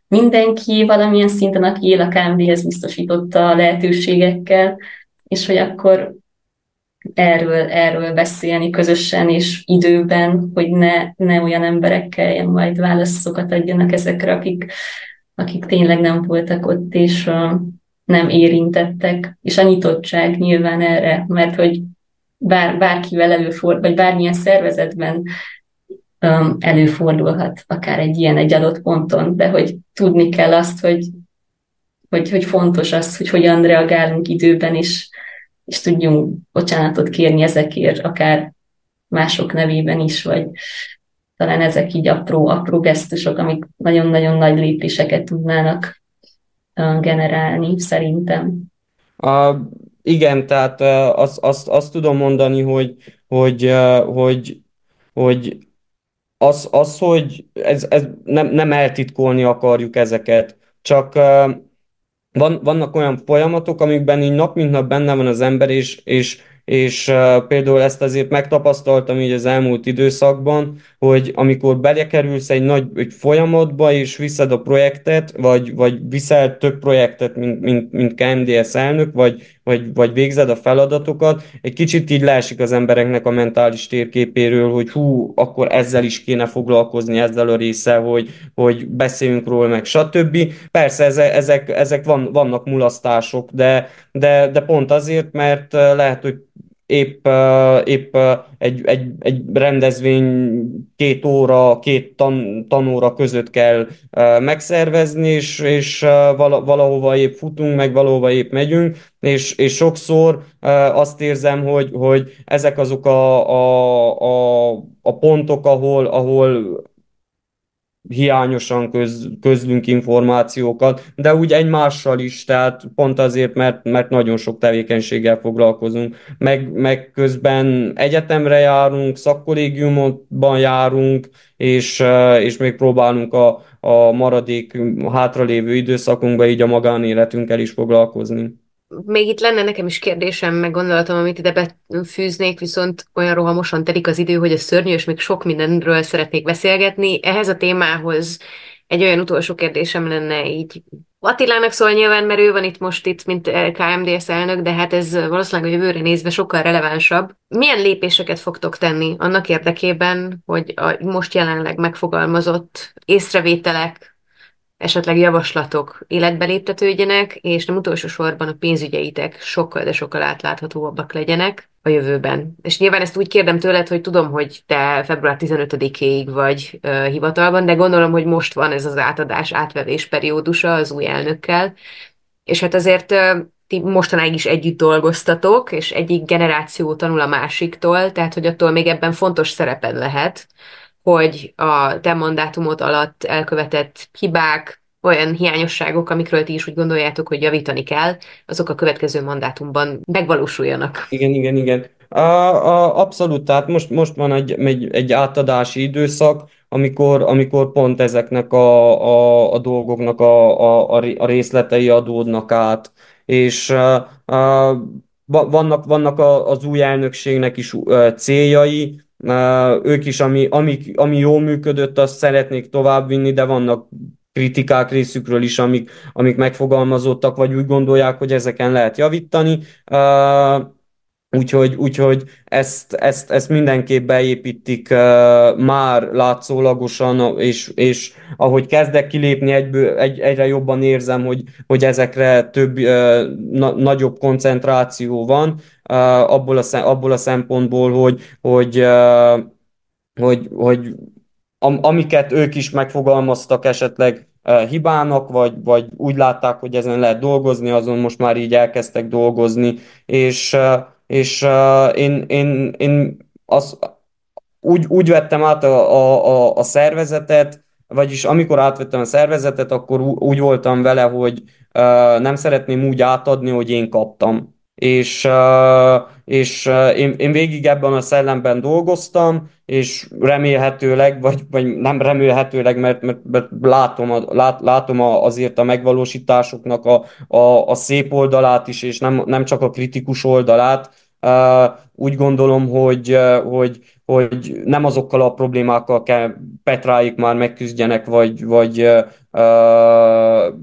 A: mindenki valamilyen szinten, aki él a KMD-hez biztosította a lehetőségekkel, és hogy akkor erről, erről beszélni közösen és időben, hogy ne, ne olyan emberek kelljen majd válaszokat adjanak ezekre, akik, akik tényleg nem voltak ott, és uh, nem érintettek, és a nyitottság nyilván erre, mert hogy bár, bárkivel előfordul, vagy bármilyen szervezetben előfordulhat akár egy ilyen egy adott ponton, de hogy tudni kell azt, hogy, hogy, hogy fontos az, hogy hogyan reagálunk időben, és, és tudjunk bocsánatot kérni ezekért, akár mások nevében is, vagy talán ezek így apró, apró gesztusok, amik nagyon-nagyon nagy lépéseket tudnának generálni, szerintem.
B: A, igen, tehát azt, azt, azt tudom mondani, hogy, hogy, hogy, hogy az, az hogy ez, ez nem, nem eltitkolni akarjuk ezeket, csak van, vannak olyan folyamatok, amikben így nap mint nap benne van az ember, és, és és például ezt azért megtapasztaltam így az elmúlt időszakban, hogy amikor belekerülsz egy nagy egy folyamatba, és viszed a projektet, vagy, vagy viszel több projektet, mint, mint, mint KMDS elnök, vagy, vagy, vagy végzed a feladatokat, egy kicsit így leesik az embereknek a mentális térképéről, hogy hú, akkor ezzel is kéne foglalkozni, ezzel a résszel, hogy, hogy beszéljünk róla, meg stb. Persze ezek, ezek, van, vannak mulasztások, de, de, de pont azért, mert lehet, hogy épp, épp egy, egy, egy rendezvény két óra, két tan, tanóra között kell megszervezni, és, és valahova épp futunk, meg valahova épp megyünk, és, és sokszor azt érzem, hogy, hogy ezek azok a, a, a, a pontok, ahol, ahol hiányosan köz, közlünk információkat, de úgy egymással is, tehát pont azért, mert, mert nagyon sok tevékenységgel foglalkozunk, meg, meg közben egyetemre járunk, szakkollégiumban járunk, és, és még próbálunk a, a maradék hátralévő időszakunkban így a magánéletünkkel is foglalkozni
C: még itt lenne nekem is kérdésem, meg gondolatom, amit ide befűznék, viszont olyan rohamosan telik az idő, hogy a szörnyű, és még sok mindenről szeretnék beszélgetni. Ehhez a témához egy olyan utolsó kérdésem lenne így Attilának szól nyilván, mert ő van itt most itt, mint KMDS elnök, de hát ez valószínűleg a jövőre nézve sokkal relevánsabb. Milyen lépéseket fogtok tenni annak érdekében, hogy a most jelenleg megfogalmazott észrevételek, esetleg javaslatok életbe léptetődjenek, és nem utolsó sorban a pénzügyeitek sokkal, de sokkal átláthatóbbak legyenek a jövőben. És nyilván ezt úgy kérdem tőled, hogy tudom, hogy te február 15-ig vagy uh, hivatalban, de gondolom, hogy most van ez az átadás, átvevés periódusa az új elnökkel, és hát azért uh, ti mostanáig is együtt dolgoztatok, és egyik generáció tanul a másiktól, tehát hogy attól még ebben fontos szereped lehet, hogy a te mandátumod alatt elkövetett hibák, olyan hiányosságok, amikről ti is úgy gondoljátok, hogy javítani kell, azok a következő mandátumban megvalósuljanak.
B: Igen, igen, igen. A, a, abszolút, tehát most, most van egy, egy, egy átadási időszak, amikor, amikor pont ezeknek a, a, a dolgoknak a, a, a részletei adódnak át, és a, a, vannak, vannak az új elnökségnek is céljai, ők is, ami, ami, ami jól működött, azt szeretnék továbbvinni, de vannak kritikák részükről is, amik, amik megfogalmazottak, vagy úgy gondolják, hogy ezeken lehet javítani. Úgyhogy, úgyhogy ezt, ezt, ezt mindenképp beépítik már látszólagosan, és, és ahogy kezdek kilépni, egyből, egy, egyre jobban érzem, hogy, hogy ezekre több, na, nagyobb koncentráció van, abból, a, abból a szempontból, hogy, hogy, hogy, hogy am, amiket ők is megfogalmaztak esetleg hibának, vagy, vagy úgy látták, hogy ezen lehet dolgozni, azon most már így elkezdtek dolgozni, és és én, én, én az, úgy, úgy vettem át a, a, a szervezetet, vagyis amikor átvettem a szervezetet, akkor úgy voltam vele, hogy nem szeretném úgy átadni, hogy én kaptam. És, és én, én végig ebben a szellemben dolgoztam, és remélhetőleg, vagy, vagy nem remélhetőleg, mert, mert, mert látom, a, lát, látom a, azért a megvalósításoknak a, a, a szép oldalát is, és nem, nem csak a kritikus oldalát, úgy gondolom, hogy, hogy, hogy nem azokkal a problémákkal kell Petráik már megküzdjenek, vagy, vagy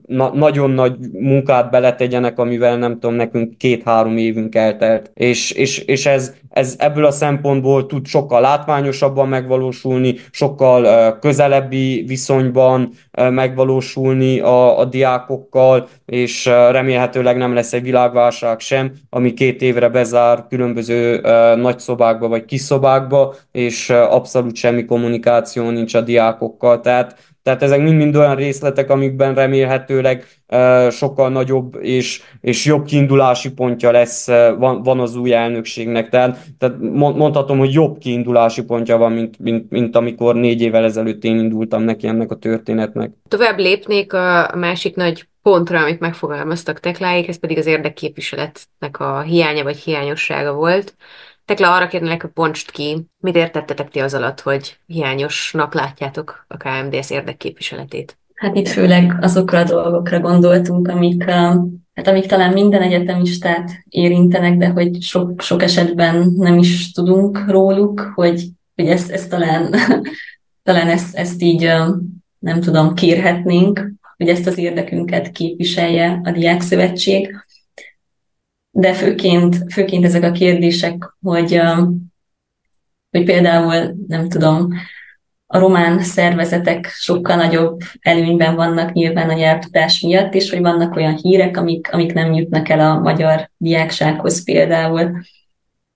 B: na, nagyon nagy munkát beletegyenek, amivel nem tudom, nekünk két-három évünk eltelt. És, és, és ez, ez ebből a szempontból tud sokkal látványosabban megvalósulni, sokkal közelebbi viszonyban megvalósulni a, a diákokkal, és remélhetőleg nem lesz egy világválság sem, ami két évre bezár különböző nagy szobákba vagy kis szobákba, és abszolút semmi kommunikáció nincs a diákokkal. Tehát tehát ezek mind-mind olyan részletek, amikben remélhetőleg sokkal nagyobb és, és jobb kiindulási pontja lesz, van, van az új elnökségnek. Tehát, tehát mondhatom, hogy jobb kiindulási pontja van, mint, mint, mint amikor négy évvel ezelőtt én indultam neki ennek a történetnek.
C: Tovább lépnék a másik nagy pontra, amit megfogalmaztak tekláik, ez pedig az érdekképviseletnek a hiánya vagy hiányossága volt. Tekla, arra kérnélek, hogy pontst ki, mit értettetek ti az alatt, hogy hiányosnak látjátok a KMDS érdekképviseletét?
A: Hát itt főleg azokra a dolgokra gondoltunk, amik, hát amik talán minden egyetemistát érintenek, de hogy sok, sok esetben nem is tudunk róluk, hogy, hogy ezt, ezt talán, talán ezt, ezt így nem tudom, kérhetnénk, hogy ezt az érdekünket képviselje a Diákszövetség de főként, főként ezek a kérdések, hogy, hogy például, nem tudom, a román szervezetek sokkal nagyobb előnyben vannak nyilván a nyelvtudás miatt, és hogy vannak olyan hírek, amik, amik nem jutnak el a magyar diáksághoz például.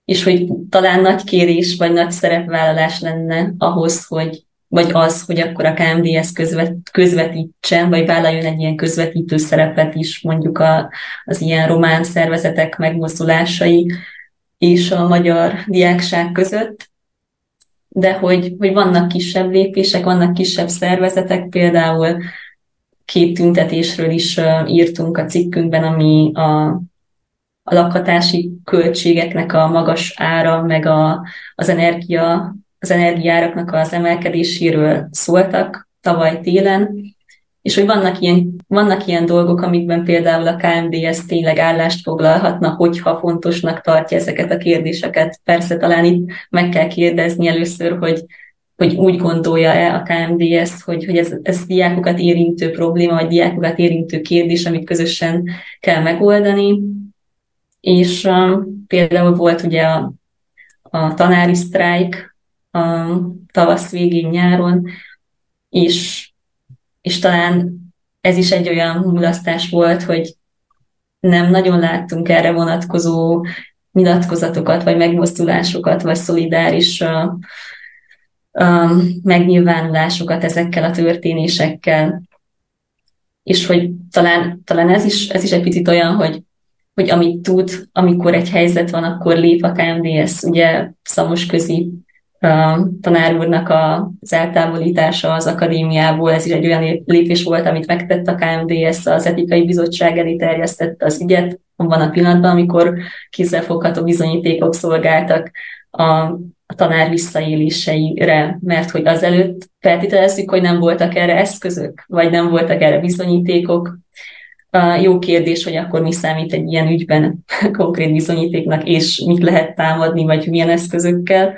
A: és hogy talán nagy kérés vagy nagy szerepvállalás lenne ahhoz, hogy vagy az, hogy akkor a KMDS közvet, közvetítsen, vagy vállaljon egy ilyen közvetítő szerepet is, mondjuk a, az ilyen román szervezetek megmozdulásai és a magyar diákság között, de hogy, hogy vannak kisebb lépések, vannak kisebb szervezetek, például két tüntetésről is írtunk a cikkünkben, ami a, a lakhatási költségeknek a magas ára, meg a, az energia az energiáraknak az emelkedéséről szóltak tavaly télen, és hogy vannak ilyen, vannak ilyen dolgok, amikben például a KMDS tényleg állást foglalhatna, hogyha fontosnak tartja ezeket a kérdéseket. Persze talán itt meg kell kérdezni először, hogy, hogy úgy gondolja-e a KMDS, hogy, hogy ez, ez diákokat érintő probléma, vagy diákokat érintő kérdés, amit közösen kell megoldani. És um, például volt ugye a, a tanári sztrájk, a tavasz végén, nyáron, és, és talán ez is egy olyan mulasztás volt, hogy nem nagyon láttunk erre vonatkozó nyilatkozatokat, vagy megmozdulásokat, vagy szolidáris uh, uh, megnyilvánulásokat ezekkel a történésekkel. És hogy talán, talán ez, is, ez is egy picit olyan, hogy, hogy amit tud, amikor egy helyzet van, akkor lép a KMDS, ugye szamos közi tanár úrnak az eltávolítása az akadémiából, ez is egy olyan lépés volt, amit megtett a KMDS, az etikai bizottság elé terjesztette az ügyet, van a pillanatban, amikor kézzelfogható bizonyítékok szolgáltak a, a tanár visszaéléseire, mert hogy azelőtt feltételezzük, hogy nem voltak erre eszközök, vagy nem voltak erre bizonyítékok. A jó kérdés, hogy akkor mi számít egy ilyen ügyben konkrét bizonyítéknak, és mit lehet támadni, vagy milyen eszközökkel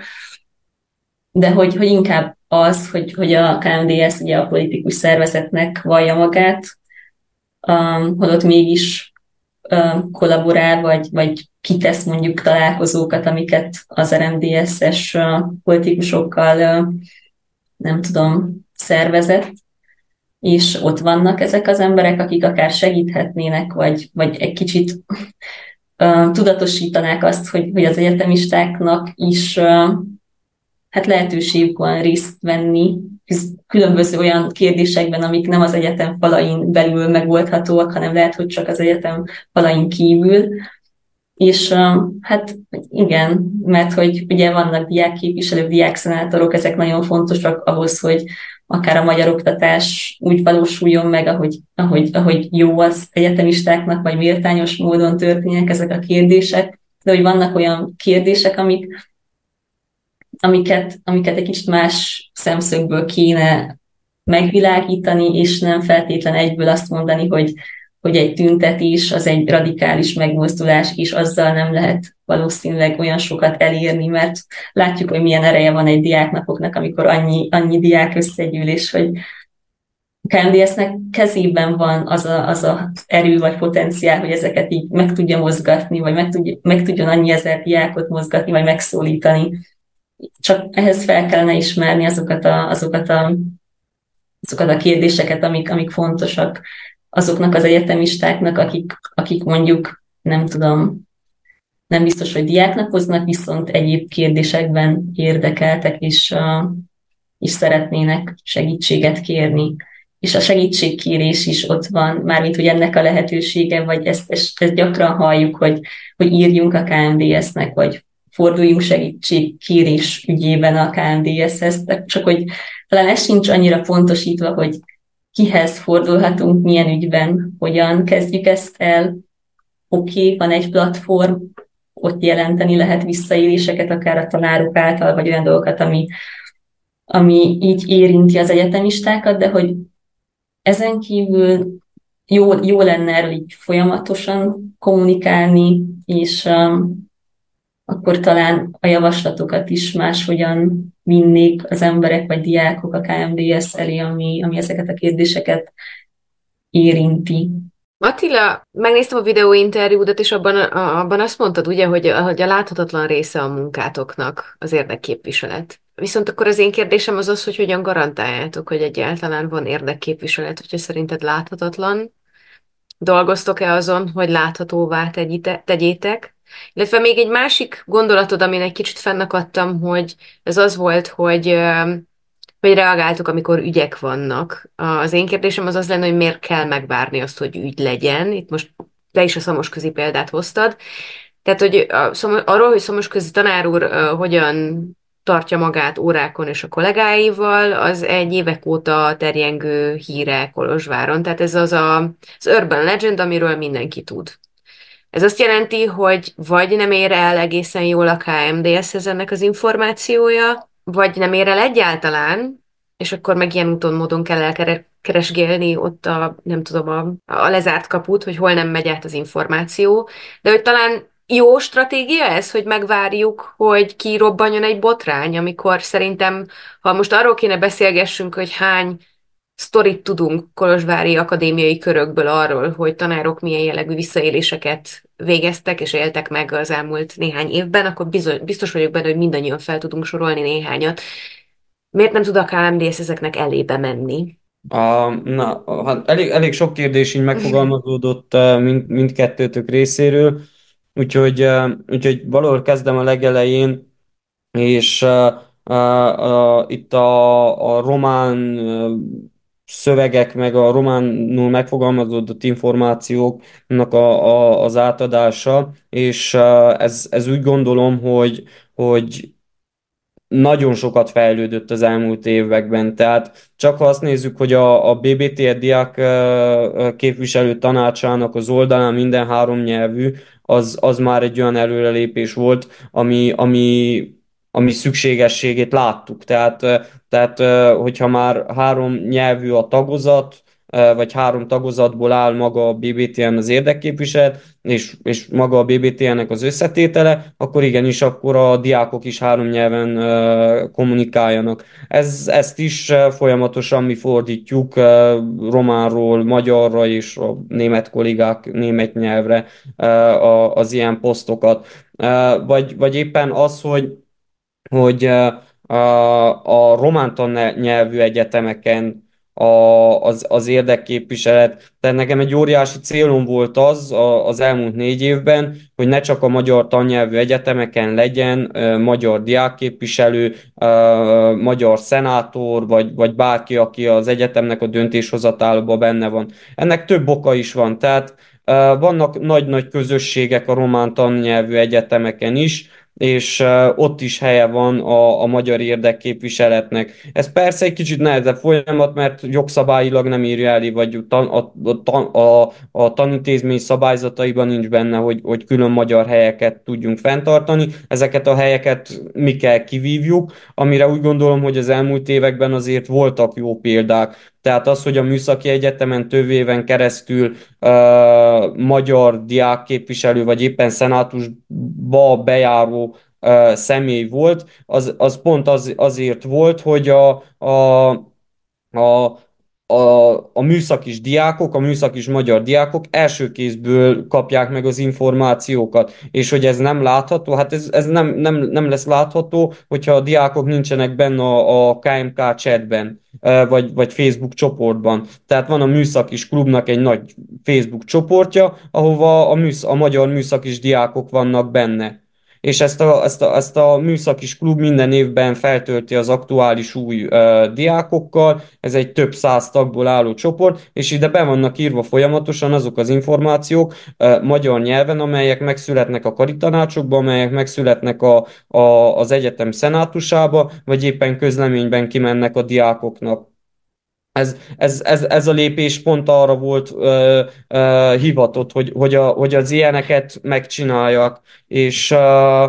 A: de hogy, hogy inkább az, hogy, hogy a KMDS ugye a politikus szervezetnek vallja magát, um, holott mégis um, kollaborál, vagy, vagy kitesz mondjuk találkozókat, amiket az RMDS-es uh, politikusokkal uh, nem tudom, szervezett, és ott vannak ezek az emberek, akik akár segíthetnének, vagy, vagy egy kicsit uh, tudatosítanák azt, hogy, hogy az egyetemistáknak is uh, hát lehetőség van részt venni különböző olyan kérdésekben, amik nem az egyetem falain belül megoldhatóak, hanem lehet, hogy csak az egyetem falain kívül. És hát igen, mert hogy ugye vannak diákképviselők, diákszenátorok, ezek nagyon fontosak ahhoz, hogy akár a magyar oktatás úgy valósuljon meg, ahogy, ahogy, ahogy jó az egyetemistáknak, vagy méltányos módon történnek ezek a kérdések, de hogy vannak olyan kérdések, amik amiket, amiket egy kicsit más szemszögből kéne megvilágítani, és nem feltétlen egyből azt mondani, hogy, hogy egy tüntetés az egy radikális megmozdulás, és azzal nem lehet valószínűleg olyan sokat elérni, mert látjuk, hogy milyen ereje van egy diáknapoknak, amikor annyi, annyi diák összegyűl, és hogy KMDS-nek kezében van az, a, az a erő vagy potenciál, hogy ezeket így meg tudja mozgatni, vagy meg, tudja, meg tudjon annyi ezer diákot mozgatni, vagy megszólítani csak ehhez fel kellene ismerni azokat a, azokat a, azokat a kérdéseket, amik, amik fontosak azoknak az egyetemistáknak, akik, akik mondjuk, nem tudom, nem biztos, hogy diáknak hoznak, viszont egyéb kérdésekben érdekeltek, és, és szeretnének segítséget kérni. És a segítségkérés is ott van, mármint, hogy ennek a lehetősége, vagy ezt, ezt, ezt gyakran halljuk, hogy, hogy írjunk a KMDS-nek, vagy forduljunk segítségkérés ügyében a KMDS-hez, csak hogy talán ez sincs annyira pontosítva, hogy kihez fordulhatunk, milyen ügyben, hogyan kezdjük ezt el. Oké, okay, van egy platform, ott jelenteni lehet visszaéléseket, akár a tanárok által, vagy olyan dolgokat, ami, ami így érinti az egyetemistákat, de hogy ezen kívül jó, jó lenne erről így folyamatosan kommunikálni, és um, akkor talán a javaslatokat is máshogyan vinnék az emberek vagy diákok a KMDS elé, ami, ami ezeket a kérdéseket érinti.
C: Attila, megnéztem a videóinterjúdat, és abban, a, abban azt mondtad, ugye, hogy, hogy a láthatatlan része a munkátoknak az érdekképviselet. Viszont akkor az én kérdésem az az, hogy hogyan garantáljátok, hogy egyáltalán van érdekképviselet, hogyha szerinted láthatatlan. Dolgoztok-e azon, hogy láthatóvá tegyétek? Illetve még egy másik gondolatod, amin egy kicsit fennakadtam, hogy ez az volt, hogy hogy reagáltuk, amikor ügyek vannak. Az én kérdésem az az lenne, hogy miért kell megvárni azt, hogy ügy legyen. Itt most te is a szamosközi példát hoztad. Tehát, hogy a, arról, hogy szamosközi tanár úr hogyan tartja magát órákon és a kollégáival, az egy évek óta terjengő híre Kolozsváron. Tehát ez az a, az urban legend, amiről mindenki tud. Ez azt jelenti, hogy vagy nem ér el egészen jól a KMDS-hez ennek az információja, vagy nem ér el egyáltalán, és akkor meg ilyen úton, módon kell elkeresgélni ott a, nem tudom, a, a lezárt kaput, hogy hol nem megy át az információ, de hogy talán jó stratégia ez, hogy megvárjuk, hogy kirobbanjon egy botrány, amikor szerintem, ha most arról kéne beszélgessünk, hogy hány sztorit tudunk Kolozsvári akadémiai körökből arról, hogy tanárok milyen jellegű visszaéléseket végeztek és éltek meg az elmúlt néhány évben, akkor bizony, biztos vagyok benne, hogy mindannyian fel tudunk sorolni néhányat. Miért nem tud a KMDS ezeknek elébe menni?
B: A, na, hát elég, elég sok kérdés így megfogalmazódott mind, mindkettőtök részéről, úgyhogy, úgyhogy valahol kezdem a legelején, és uh, uh, itt a, a román szövegek, meg a románul megfogalmazódott információknak a, a, az átadása, és ez, ez úgy gondolom, hogy, hogy nagyon sokat fejlődött az elmúlt években. Tehát csak ha azt nézzük, hogy a, a BBT diák képviselő tanácsának az oldalán minden három nyelvű, az, az már egy olyan előrelépés volt, ami, ami ami szükségességét láttuk. Tehát, tehát hogyha már három nyelvű a tagozat, vagy három tagozatból áll maga a BBTN az érdekképviselet, és, és maga a BBTN-nek az összetétele, akkor igenis akkor a diákok is három nyelven uh, kommunikáljanak. Ez, ezt is folyamatosan mi fordítjuk románról, magyarra és a német kollégák német nyelvre uh, az ilyen posztokat. Vagy, vagy éppen az, hogy hogy a, a román nyelvű egyetemeken a, az, az érdekképviselet. Tehát nekem egy óriási célom volt az a, az elmúlt négy évben, hogy ne csak a magyar tannyelvű egyetemeken legyen uh, magyar diákképviselő, uh, magyar szenátor, vagy, vagy bárki, aki az egyetemnek a döntéshozatálóban benne van. Ennek több oka is van. Tehát uh, vannak nagy-nagy közösségek a román tannyelvű egyetemeken is, és ott is helye van a, a magyar érdekképviseletnek. Ez persze egy kicsit nehezebb folyamat, mert jogszabályilag nem írja el, vagy a, a, a, a, a tanintézmény szabályzataiban nincs benne, hogy, hogy külön magyar helyeket tudjunk fenntartani. Ezeket a helyeket mi kell kivívjuk, amire úgy gondolom, hogy az elmúlt években azért voltak jó példák. Tehát az, hogy a Műszaki Egyetemen több éven keresztül uh, magyar diákképviselő, vagy éppen szenátusba bejáró uh, személy volt, az, az pont az, azért volt, hogy a, a, a a, a műszakis diákok, a műszakis magyar diákok első kézből kapják meg az információkat, és hogy ez nem látható, hát ez, ez nem, nem, nem lesz látható, hogyha a diákok nincsenek benne a, a KMK chatben, vagy, vagy Facebook csoportban. Tehát van a műszakis klubnak egy nagy Facebook csoportja, ahova a, műsz, a magyar műszakis diákok vannak benne és ezt a, ezt a, ezt a műszakis klub minden évben feltölti az aktuális új uh, diákokkal, ez egy több száz tagból álló csoport, és ide be vannak írva folyamatosan azok az információk uh, magyar nyelven, amelyek megszületnek a karitanácsokban, amelyek megszületnek a, a, az egyetem szenátusába, vagy éppen közleményben kimennek a diákoknak. Ez, ez, ez, ez a lépés pont arra volt ö, ö, hivatott, hogy, hogy, a, hogy az ilyeneket megcsináljak, és ö,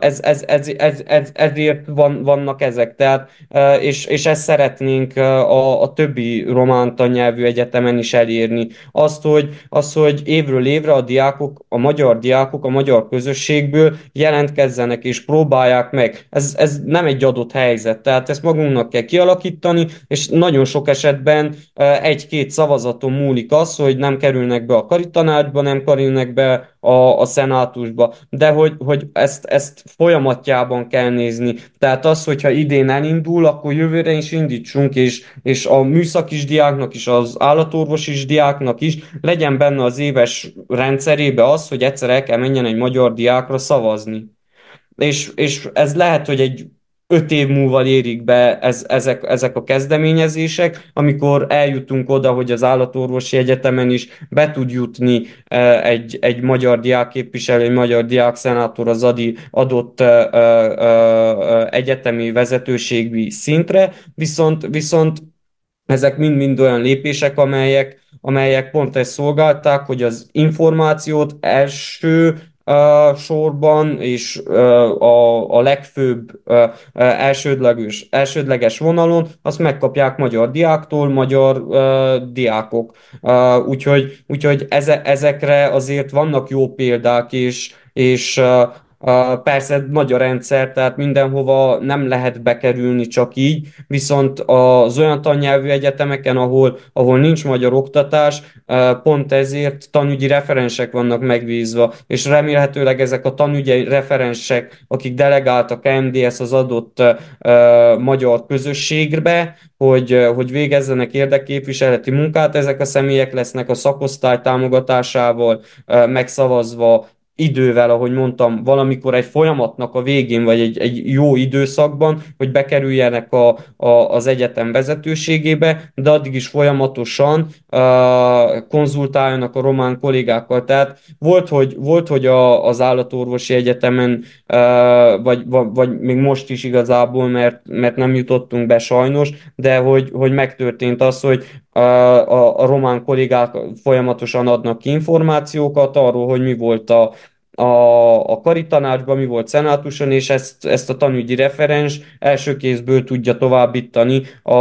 B: ez, ez, ez, ez, ez, ezért van, vannak ezek, tehát, és, és ezt szeretnénk a, a többi román nyelvű egyetemen is elérni. Azt hogy, azt, hogy évről évre a diákok, a magyar diákok a magyar közösségből jelentkezzenek és próbálják meg. Ez, ez nem egy adott helyzet, tehát ezt magunknak kell kialakítani, és nagyon sok esetben egy-két szavazaton múlik az, hogy nem kerülnek be a karitanácsba, nem kerülnek be a, a szenátusba, de hogy, hogy ezt, ezt folyamatjában kell nézni. Tehát az, hogyha idén elindul, akkor jövőre is indítsunk, és, és a műszakis diáknak is, az állatorvosis diáknak is legyen benne az éves rendszerébe az, hogy egyszer el kell menjen egy magyar diákra szavazni. És, és ez lehet, hogy egy öt év múlva érik be ez, ezek, ezek a kezdeményezések, amikor eljutunk oda, hogy az állatorvosi egyetemen is be tud jutni e, egy, egy magyar diákképviselő, egy magyar diákszenátor az adi adott e, e, egyetemi vezetőségi szintre, viszont, viszont ezek mind-mind olyan lépések, amelyek, amelyek pont ezt szolgálták, hogy az információt első sorban, és a, a legfőbb elsődleges, elsődleges vonalon azt megkapják magyar diáktól, magyar diákok. Úgyhogy úgyhogy eze, ezekre azért vannak jó példák, és, és Persze nagy a rendszer, tehát mindenhova nem lehet bekerülni csak így, viszont az olyan tannyelvű egyetemeken, ahol, ahol nincs magyar oktatás, pont ezért tanügyi referensek vannak megbízva, és remélhetőleg ezek a tanügyi referensek, akik delegáltak MDS az adott magyar közösségbe, hogy, hogy végezzenek érdekképviseleti munkát, ezek a személyek lesznek a szakosztály támogatásával megszavazva idővel, ahogy mondtam, valamikor egy folyamatnak a végén, vagy egy, egy jó időszakban, hogy bekerüljenek a, a, az egyetem vezetőségébe, de addig is folyamatosan uh, konzultáljanak a román kollégákkal. Tehát volt, hogy, volt, hogy a, az állatorvosi egyetemen, uh, vagy, vagy, vagy még most is igazából, mert, mert nem jutottunk be sajnos, de hogy, hogy megtörtént az, hogy a, a, román kollégák folyamatosan adnak ki információkat arról, hogy mi volt a, a, a karitanácsban, mi volt szenátuson, és ezt, ezt a tanügyi referens első kézből tudja továbbítani a,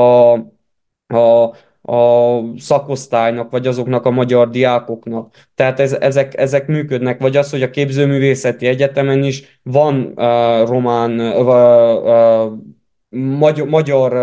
B: a, a szakosztálynak, vagy azoknak a magyar diákoknak. Tehát ez, ezek, ezek működnek, vagy az, hogy a képzőművészeti egyetemen is van uh, román uh, uh, magyar, magyar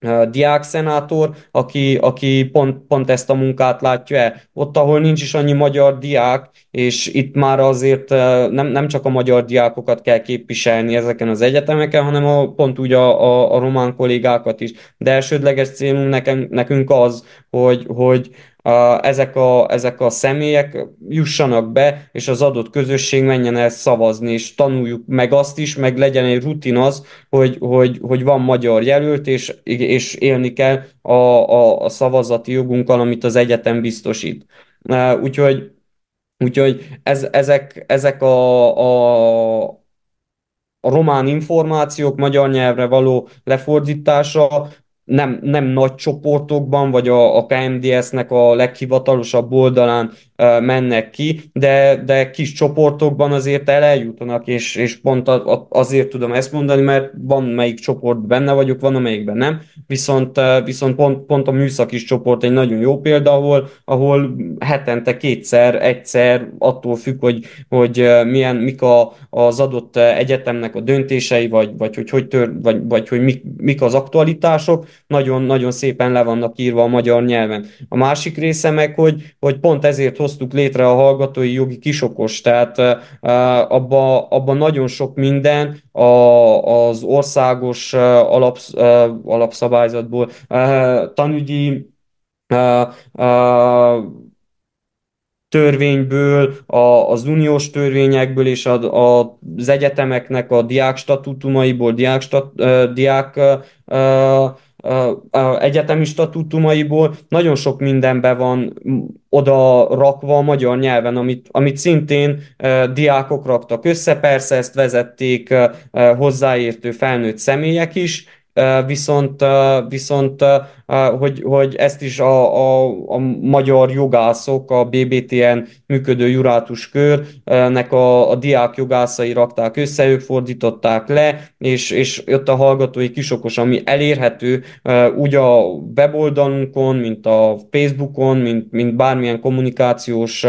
B: uh, diákszenátor, aki, aki pont, pont ezt a munkát látja el. Ott, ahol nincs is annyi magyar diák, és itt már azért uh, nem, nem csak a magyar diákokat kell képviselni ezeken az egyetemeken, hanem a, pont úgy a, a, a román kollégákat is. De elsődleges célunk nekem, nekünk az, hogy, hogy a, ezek, a, ezek a személyek jussanak be, és az adott közösség menjen el szavazni, és tanuljuk meg azt is, meg legyen egy rutin az, hogy, hogy, hogy van magyar jelölt, és, és élni kell a, a, a szavazati jogunkkal, amit az egyetem biztosít. Úgyhogy, úgyhogy ez, ezek, ezek a, a a román információk magyar nyelvre való lefordítása nem, nem nagy csoportokban, vagy a, a KMDS-nek a leghivatalosabb oldalán mennek ki, de, de kis csoportokban azért el és, és pont azért tudom ezt mondani, mert van melyik csoport benne vagyok, van amelyikben nem, viszont, viszont pont, pont a műszakis csoport egy nagyon jó példa, ahol, ahol hetente kétszer, egyszer, attól függ, hogy, hogy milyen, mik a, az adott egyetemnek a döntései, vagy, vagy hogy, hogy tör, vagy, vagy hogy mik, mik az aktualitások, nagyon-nagyon szépen le vannak írva a magyar nyelven. A másik része meg, hogy, hogy pont ezért hoz hoztuk létre a hallgatói jogi kisokos, tehát abban abba nagyon sok minden a, az országos alapsz, alapszabályzatból. Tanügyi törvényből, a, az uniós törvényekből és a, az egyetemeknek a diák statutumaiból, diák, stat, diák egyetemi statutumaiból nagyon sok mindenbe van oda rakva a magyar nyelven, amit, amit szintén diákok raktak össze, persze ezt vezették hozzáértő felnőtt személyek is, viszont, viszont hogy, hogy ezt is a, a, a magyar jogászok, a BBTN működő jurátus körnek a, a diák jogászai rakták össze, ők fordították le, és, és jött a hallgatói kisokos, ami elérhető úgy a weboldalunkon, mint a Facebookon, mint, mint bármilyen kommunikációs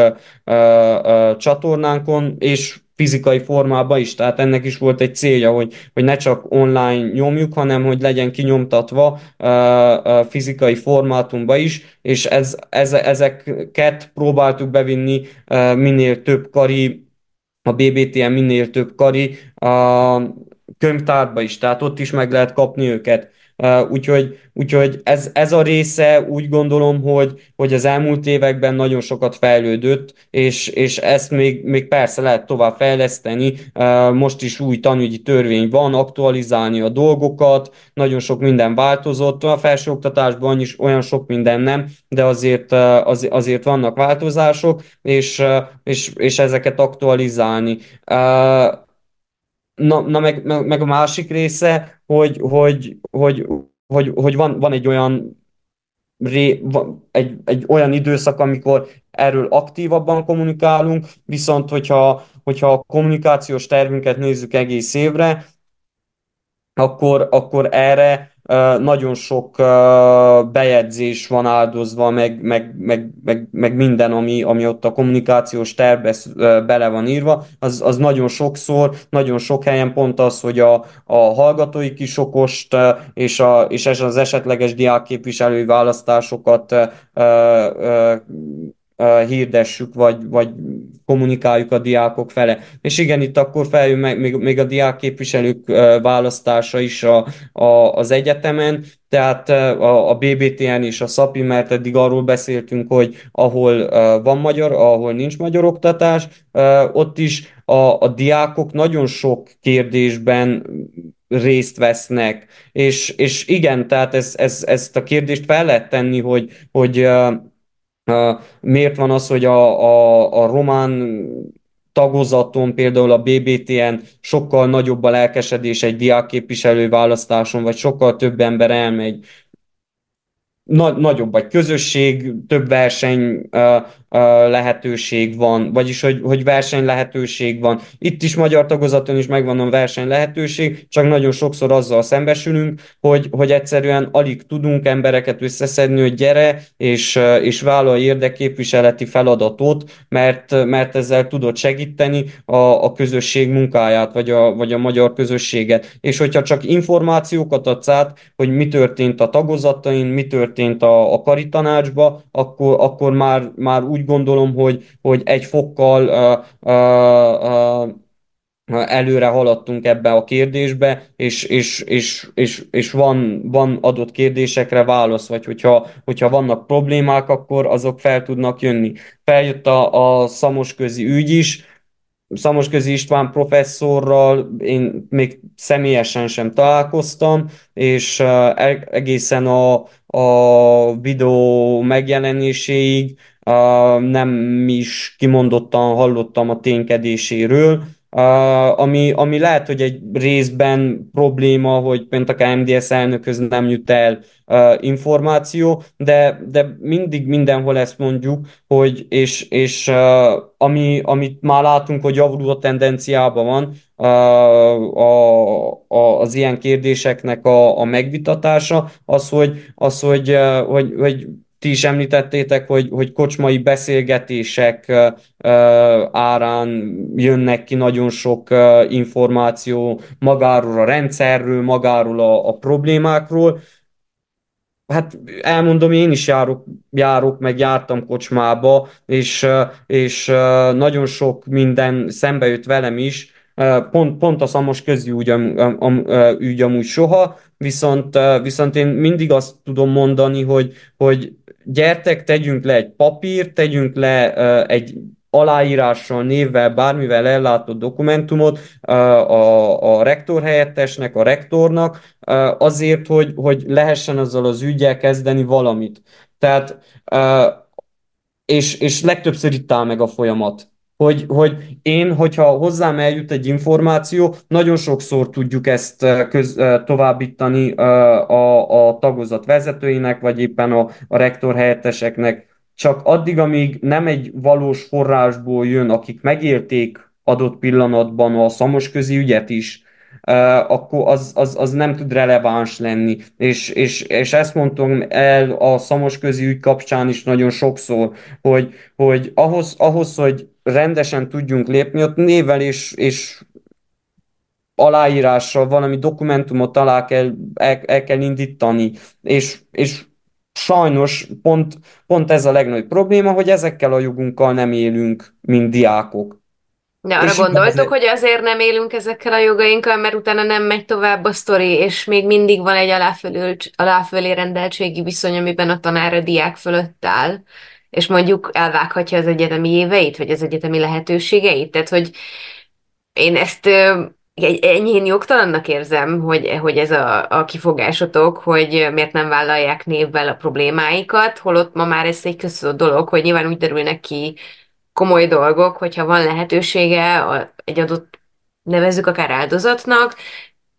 B: csatornánkon, és fizikai formában is, tehát ennek is volt egy célja, hogy, hogy ne csak online nyomjuk, hanem hogy legyen kinyomtatva uh, fizikai formátumba is, és ez, ez, ezeket próbáltuk bevinni uh, minél több kari, a BBTN minél több kari a könyvtárba is, tehát ott is meg lehet kapni őket. Úgyhogy, úgyhogy ez, ez a része úgy gondolom, hogy, hogy az elmúlt években nagyon sokat fejlődött, és, és ezt még, még persze lehet tovább fejleszteni. Most is új tanügyi törvény van, aktualizálni a dolgokat, nagyon sok minden változott. A felsőoktatásban is olyan sok minden nem, de azért, az, azért vannak változások, és, és, és ezeket aktualizálni. Na, na meg, meg, meg a másik része, hogy, hogy, hogy, hogy, hogy van, van egy olyan ré, egy, egy olyan időszak, amikor erről aktívabban kommunikálunk, viszont hogyha, hogyha a kommunikációs tervünket nézzük egész évre, akkor, akkor erre nagyon sok bejegyzés van áldozva, meg, meg, meg, meg, meg minden, ami, ami ott a kommunikációs tervbe bele van írva, az, az nagyon sokszor, nagyon sok helyen pont az, hogy a, a hallgatói kisokost és, a, és az esetleges diákképviselői választásokat hirdessük, vagy, vagy kommunikáljuk a diákok fele. És igen, itt akkor feljön meg még, még a diákképviselők választása is a, a, az egyetemen, tehát a, a BBTN és a SZAPI, mert eddig arról beszéltünk, hogy ahol van magyar, ahol nincs magyar oktatás, ott is a, a diákok nagyon sok kérdésben részt vesznek, és, és igen, tehát ez, ez, ezt a kérdést fel lehet tenni, hogy, hogy Miért van az, hogy a, a, a román tagozaton, például a BBTN sokkal nagyobb a lelkesedés egy diákképviselő választáson, vagy sokkal több ember elmegy. Na, nagyobb vagy közösség, több verseny lehetőség van, vagyis hogy, hogy verseny lehetőség van. Itt is magyar tagozaton is megvan a verseny lehetőség, csak nagyon sokszor azzal szembesülünk, hogy, hogy egyszerűen alig tudunk embereket összeszedni, hogy gyere, és, és vállalj érdekképviseleti feladatot, mert, mert ezzel tudod segíteni a, a közösség munkáját, vagy a, vagy a magyar közösséget. És hogyha csak információkat adsz át, hogy mi történt a tagozatain, mi történt a, a karitanácsba, akkor, akkor már, már úgy gondolom, hogy, hogy egy fokkal uh, uh, uh, előre haladtunk ebbe a kérdésbe, és, és, és, és, és van, van adott kérdésekre válasz, vagy hogyha, hogyha vannak problémák, akkor azok fel tudnak jönni. Feljött a, a szamosközi ügy is, Szamosközi István professzorral én még személyesen sem találkoztam, és e-, egészen a, a videó megjelenéséig nem is kimondottan hallottam a ténykedéséről, Uh, ami, ami lehet, hogy egy részben probléma, hogy pont a MDS elnökhöz nem jut el uh, információ, de, de mindig mindenhol ezt mondjuk, hogy és, és uh, ami, amit már látunk, hogy javuló tendenciában van uh, a, a, az ilyen kérdéseknek a, a megvitatása, az, hogy, az, hogy, uh, hogy, hogy ti is említettétek, hogy, hogy kocsmai beszélgetések árán jönnek ki nagyon sok információ magáról a rendszerről, magáról a, a problémákról. Hát elmondom, én is járok, járok, meg jártam kocsmába, és, és nagyon sok minden szembe jött velem is, pont, pont a szamos közügy am, ügy amúgy soha, viszont, viszont én mindig azt tudom mondani, hogy, hogy gyertek, tegyünk le egy papírt, tegyünk le egy aláírással, névvel, bármivel ellátott dokumentumot a, a rektor a rektornak, azért, hogy, hogy lehessen azzal az ügyel kezdeni valamit. Tehát, és, és legtöbbször itt áll meg a folyamat hogy, hogy én, hogyha hozzám eljut egy információ, nagyon sokszor tudjuk ezt eh, köz, eh, továbbítani eh, a, a tagozat vezetőinek, vagy éppen a, a rektor helyetteseknek, csak addig, amíg nem egy valós forrásból jön, akik megélték adott pillanatban a szamosközi ügyet is, akkor az, az, az nem tud releváns lenni. És, és, és ezt mondtam el a szamosközi ügy kapcsán is nagyon sokszor, hogy, hogy ahhoz, ahhoz, hogy rendesen tudjunk lépni, ott névvel és, és aláírással valami dokumentumot alá kell, el, el kell indítani, és, és sajnos pont, pont ez a legnagyobb probléma, hogy ezekkel a jogunkkal nem élünk, mint diákok.
C: De arra és gondoltok, azért... hogy azért nem élünk ezekkel a jogainkkal, mert utána nem megy tovább a sztori, és még mindig van egy aláfölé rendeltségi viszony, amiben a tanár a diák fölött áll, és mondjuk elvághatja az egyetemi éveit, vagy az egyetemi lehetőségeit. Tehát, hogy én ezt enyhén jogtalannak érzem, hogy, hogy ez a, a kifogásotok, hogy miért nem vállalják névvel a problémáikat, holott ma már ez egy köztudott dolog, hogy nyilván úgy derülnek ki komoly dolgok, hogyha van lehetősége egy adott, nevezzük akár áldozatnak,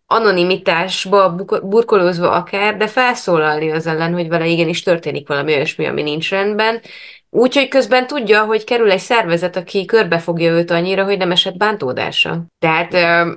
C: anonimitásba burkolózva akár, de felszólalni az ellen, hogy vele igenis történik valami olyasmi, ami nincs rendben, Úgyhogy közben tudja, hogy kerül egy szervezet, aki körbefogja őt annyira, hogy nem esett bántódása. Tehát ö,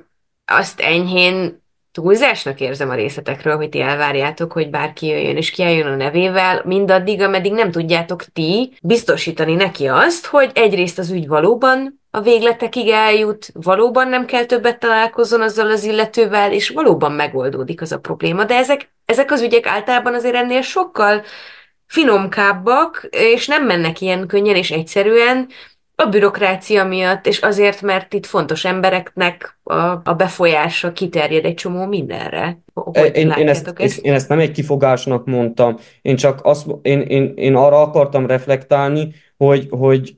C: azt enyhén túlzásnak érzem a részletekről, hogy ti elvárjátok, hogy bárki jöjjön és kiálljon a nevével, mindaddig, ameddig nem tudjátok ti biztosítani neki azt, hogy egyrészt az ügy valóban a végletekig eljut, valóban nem kell többet találkozzon azzal az illetővel, és valóban megoldódik az a probléma. De ezek, ezek az ügyek általában azért ennél sokkal finomkábbak, és nem mennek ilyen könnyen és egyszerűen, a bürokrácia miatt, és azért, mert itt fontos embereknek a, a befolyása kiterjed egy csomó mindenre.
B: Hogy én, én, ezt, ezt? én ezt nem egy kifogásnak mondtam, én csak azt, én, én, én arra akartam reflektálni, hogy, hogy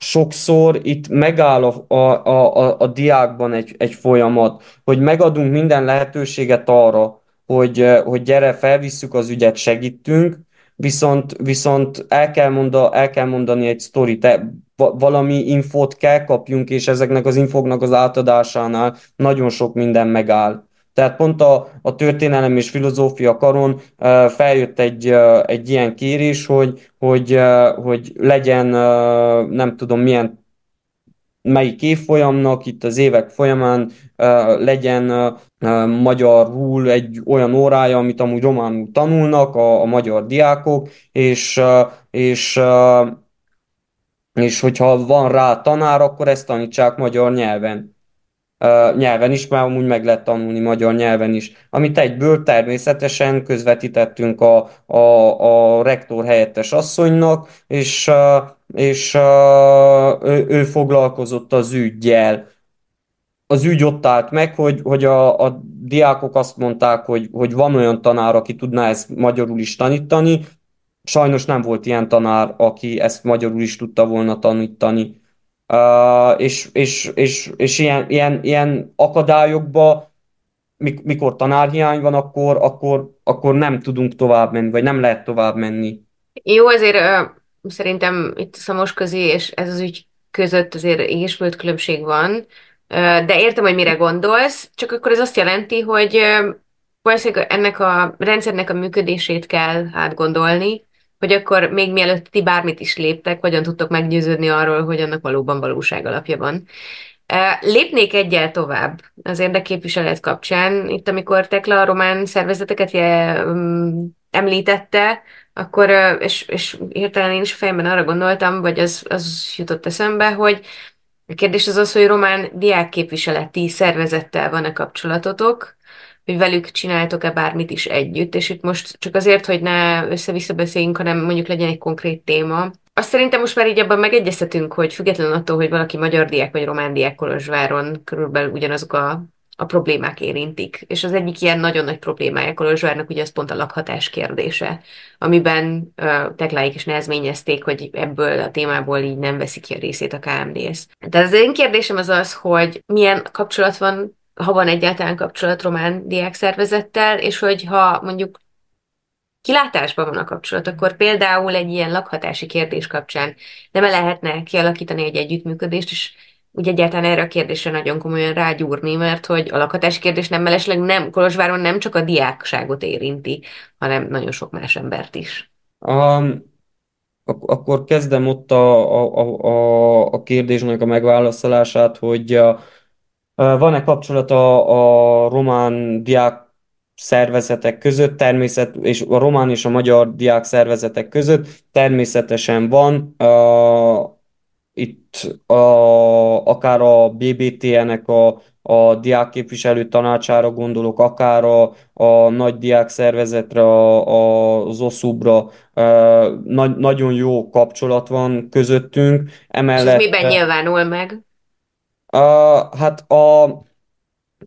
B: sokszor itt megáll a, a, a, a diákban egy, egy folyamat, hogy megadunk minden lehetőséget arra, hogy, hogy gyere, felvisszük az ügyet, segítünk, viszont, viszont el, kell monda, el kell mondani egy sztorit, valami infót kell kapjunk, és ezeknek az infoknak az átadásánál nagyon sok minden megáll. Tehát pont a, a történelem és filozófia karon feljött egy, egy ilyen kérés, hogy, hogy, hogy legyen nem tudom milyen melyik évfolyamnak itt az évek folyamán uh, legyen uh, magyarul egy olyan órája, amit amúgy románul tanulnak a, a magyar diákok, és, uh, és uh, és hogyha van rá tanár, akkor ezt tanítsák magyar nyelven. Nyelven is, mert amúgy meg lehet tanulni magyar nyelven is. Amit egyből természetesen közvetítettünk a, a, a rektor helyettes asszonynak, és, és ő, ő foglalkozott az ügyjel. Az ügy ott állt meg, hogy, hogy a, a diákok azt mondták, hogy, hogy van olyan tanár, aki tudná ezt magyarul is tanítani, Sajnos nem volt ilyen tanár, aki ezt magyarul is tudta volna tanítani. És, és, és, és ilyen, ilyen, ilyen akadályokba, mikor tanárhiány van, akkor, akkor, akkor nem tudunk tovább menni, vagy nem lehet tovább menni.
C: Jó, azért uh, szerintem itt Szamos közé és ez az ügy között azért égésföld különbség van, uh, de értem, hogy mire gondolsz, csak akkor ez azt jelenti, hogy valószínűleg ennek a rendszernek a működését kell átgondolni, hogy akkor még mielőtt ti bármit is léptek, hogyan tudtok meggyőződni arról, hogy annak valóban valóság alapja van. Lépnék egyel tovább az érdekképviselet kapcsán. Itt, amikor Tekla a román szervezeteket említette, akkor, és, és hirtelen én is fejemben arra gondoltam, vagy az, az jutott eszembe, hogy a kérdés az az, hogy román diákképviseleti szervezettel van-e kapcsolatotok, hogy velük csináltok-e bármit is együtt, és itt most csak azért, hogy ne össze-vissza beszéljünk, hanem mondjuk legyen egy konkrét téma. Azt szerintem most már így abban megegyeztetünk, hogy függetlenül attól, hogy valaki magyar diák vagy román diák Kolozsváron körülbelül ugyanazok a, a problémák érintik. És az egyik ilyen nagyon nagy problémája Kolozsvárnak ugye az pont a lakhatás kérdése, amiben uh, tekláik is nehezményezték, hogy ebből a témából így nem veszik ki a részét a KMDS. Tehát az én kérdésem az az, hogy milyen kapcsolat van ha van egyáltalán kapcsolat román diákszervezettel, és hogy ha mondjuk kilátásban van a kapcsolat, akkor például egy ilyen lakhatási kérdés kapcsán nem lehetne kialakítani egy együttműködést, és úgy egyáltalán erre a kérdésre nagyon komolyan rágyúrni, mert hogy a lakhatási kérdés nem mellesleg nem, Kolozsváron nem csak a diákságot érinti, hanem nagyon sok más embert is.
B: Um, ak- akkor kezdem ott a, a, a, a kérdésnek a megválaszolását, hogy a, van-e kapcsolat a, román diák szervezetek között, természet, és a román és a magyar diák szervezetek között természetesen van. itt a, akár a BBTN-nek a, a diákképviselő tanácsára gondolok, akár a, a nagy diák szervezetre, a, a, az OSZUB-ra, nagy, nagyon jó kapcsolat van közöttünk.
C: Emellett, És ez miben nyilvánul meg?
B: Hát a,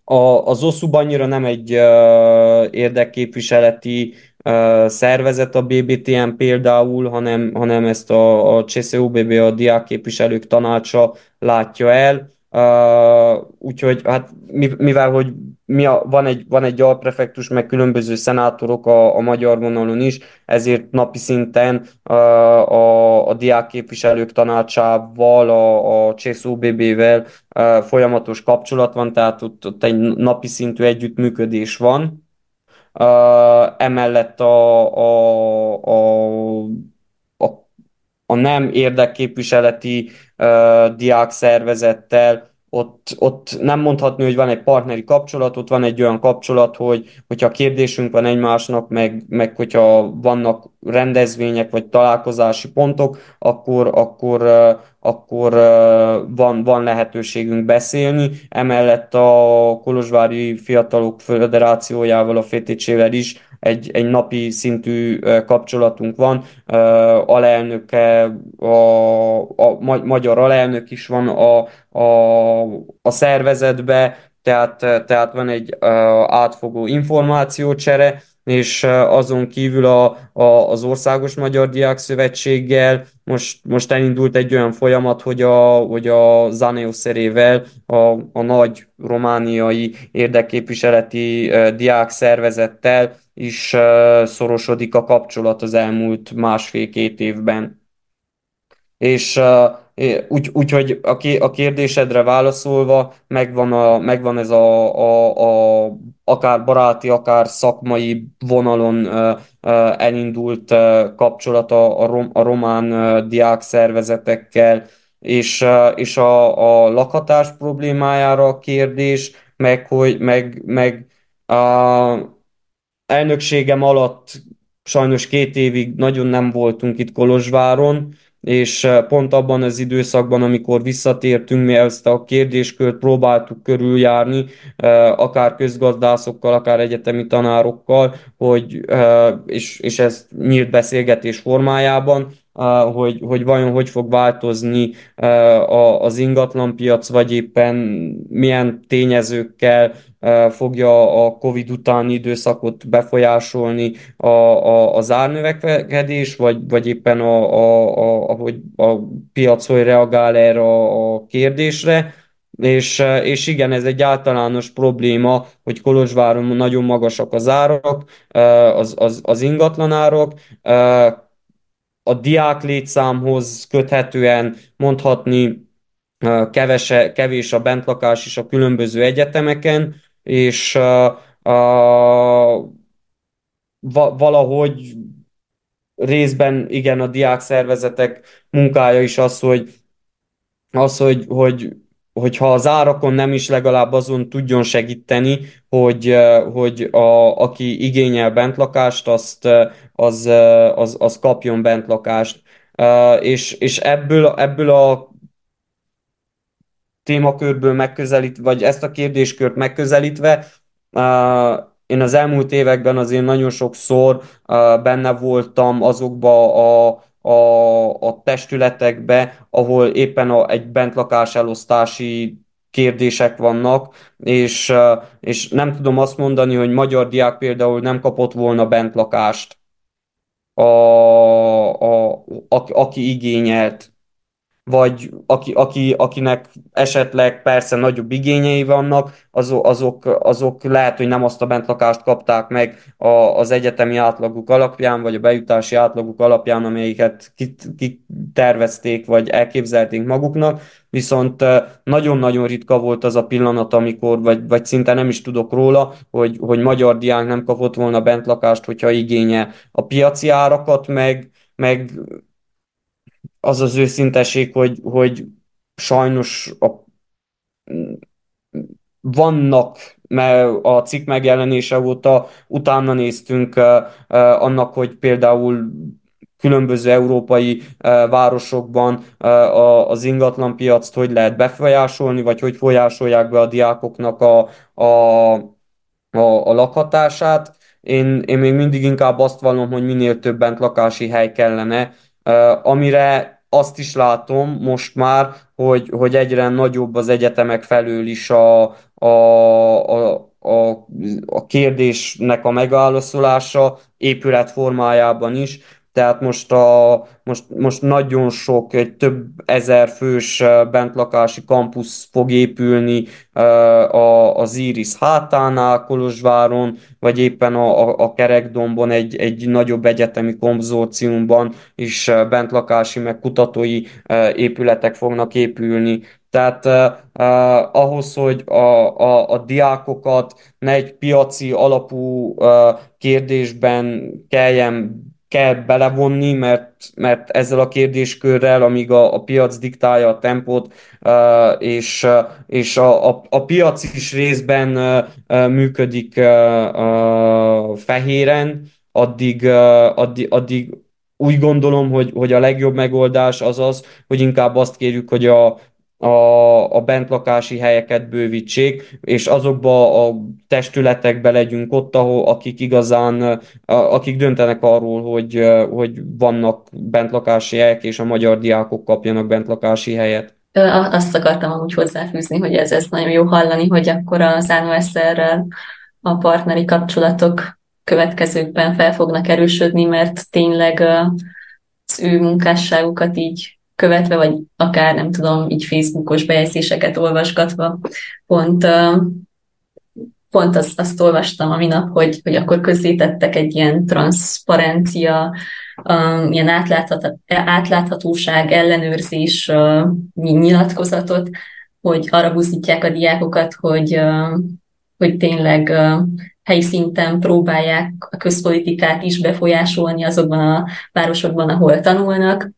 B: a, az OSZUB annyira nem egy uh, érdekképviseleti uh, szervezet a BBTM például, hanem, hanem ezt a, a CSUBB, a diákképviselők tanácsa látja el. Uh, úgyhogy hát mivel, hogy mi a, van, egy, van egy alprefektus, meg különböző szenátorok a, a magyar vonalon is, ezért napi szinten uh, a, a diákképviselők tanácsával, a, a CSUBB-vel uh, folyamatos kapcsolat van, tehát ott, ott egy napi szintű együttműködés van. Uh, emellett a, a, a, a nem érdekképviseleti uh, diák szervezettel, ott, ott nem mondhatni, hogy van egy partneri kapcsolat, ott van egy olyan kapcsolat, hogy hogyha kérdésünk van egymásnak, meg, meg hogyha vannak rendezvények vagy találkozási pontok, akkor, akkor, akkor van, van lehetőségünk beszélni. Emellett a Kolozsvári Fiatalok Föderációjával, a FTC-vel is egy, egy napi szintű kapcsolatunk van. Alelnöke, a, a magyar alelnök is van a, a, a szervezetbe, tehát, tehát van egy átfogó információcsere, és azon kívül a, a, az Országos Magyar Diák Szövetséggel most, most elindult egy olyan folyamat, hogy a, hogy a Zaneoszerével, a, a nagy romániai érdekképviseleti diák szervezettel is szorosodik a kapcsolat az elmúlt másfél-két évben. És úgy, úgy a, a kérdésedre válaszolva megvan, a, megvan ez a, a, a akár baráti, akár szakmai vonalon elindult kapcsolat a, a, rom, a román diák szervezetekkel, és, és a, a lakhatás problémájára a kérdés, meg, hogy, meg, meg a elnökségem alatt sajnos két évig nagyon nem voltunk itt Kolozsváron, és pont abban az időszakban, amikor visszatértünk, mi ezt a kérdéskört próbáltuk körüljárni, akár közgazdászokkal, akár egyetemi tanárokkal, hogy, és, és ez nyílt beszélgetés formájában, hogy, hogy vajon hogy fog változni az ingatlanpiac, vagy éppen milyen tényezőkkel fogja a COVID utáni időszakot befolyásolni a, a, az árnövekedés, vagy, vagy éppen a, a, a, ahogy a piac hogy reagál erre a, a kérdésre. És, és igen, ez egy általános probléma, hogy Kolozsváron nagyon magasak az árak, az, az, az ingatlanárak, a diák létszámhoz köthetően mondhatni kevese, kevés a bentlakás is a különböző egyetemeken, és uh, uh, va- valahogy részben igen a diák szervezetek munkája is az, hogy az, hogy, hogy hogyha az árakon nem is legalább azon tudjon segíteni, hogy, hogy a, aki igényel bentlakást, azt, az, az, az kapjon bentlakást. És, és ebből, ebből a témakörből megközelít, vagy ezt a kérdéskört megközelítve, én az elmúlt években azért nagyon sokszor benne voltam azokba a, a, a testületekbe, ahol éppen a, egy bentlakás elosztási kérdések vannak, és, és nem tudom azt mondani, hogy magyar diák például nem kapott volna bentlakást, a, a, a, aki igényelt vagy aki, aki, akinek esetleg persze nagyobb igényei vannak, azok, azok, azok lehet, hogy nem azt a bentlakást kapták meg a, az egyetemi átlaguk alapján, vagy a bejutási átlaguk alapján, amelyiket kitervezték, vagy elképzelték maguknak, viszont nagyon-nagyon ritka volt az a pillanat, amikor, vagy, vagy szinte nem is tudok róla, hogy, hogy magyar diák nem kapott volna bentlakást, hogyha igénye a piaci árakat, meg, meg az az őszinteség, hogy, hogy sajnos a, vannak, mert a cikk megjelenése óta utána néztünk annak, hogy például különböző európai városokban az ingatlanpiact hogy lehet befolyásolni, vagy hogy folyásolják be a diákoknak a, a, a, a lakhatását. Én, én még mindig inkább azt vallom, hogy minél több bent lakási hely kellene, amire azt is látom most már, hogy, hogy egyre nagyobb az egyetemek felől is a, a, a, a, a kérdésnek a megválaszolása épület formájában is. Tehát most, a, most, most nagyon sok, egy több ezer fős bentlakási kampusz fog épülni az Iris hátánál, Kolozsváron, vagy éppen a, a, a Kerekdombon egy, egy nagyobb egyetemi konzorciumban is bentlakási, meg kutatói épületek fognak épülni. Tehát uh, ahhoz, hogy a, a, a diákokat ne egy piaci alapú uh, kérdésben kelljen kell belevonni, mert, mert ezzel a kérdéskörrel, amíg a, a piac diktálja a tempót, uh, és, uh, és a, a, a piac is részben uh, működik fehéren, addig, addig, addig úgy gondolom, hogy, hogy a legjobb megoldás az az, hogy inkább azt kérjük, hogy a, a, a bentlakási helyeket bővítsék, és azokba a testületekbe legyünk ott, ahol akik igazán, akik döntenek arról, hogy, hogy vannak bentlakási helyek, és a magyar diákok kapjanak bentlakási helyet.
A: Azt akartam amúgy hozzáfűzni, hogy ez, ez nagyon jó hallani, hogy akkor az ANOSR-rel a partneri kapcsolatok következőkben fel fognak erősödni, mert tényleg az ő munkásságukat így követve, vagy akár nem tudom, így Facebookos bejegyzéseket olvasgatva, pont, pont azt, azt olvastam a minap, hogy, hogy akkor közzétettek egy ilyen transzparencia, ilyen átláthat, átláthatóság, ellenőrzés nyilatkozatot, hogy arra buzdítják a diákokat, hogy, hogy tényleg helyi szinten próbálják a közpolitikát is befolyásolni azokban a városokban, ahol tanulnak,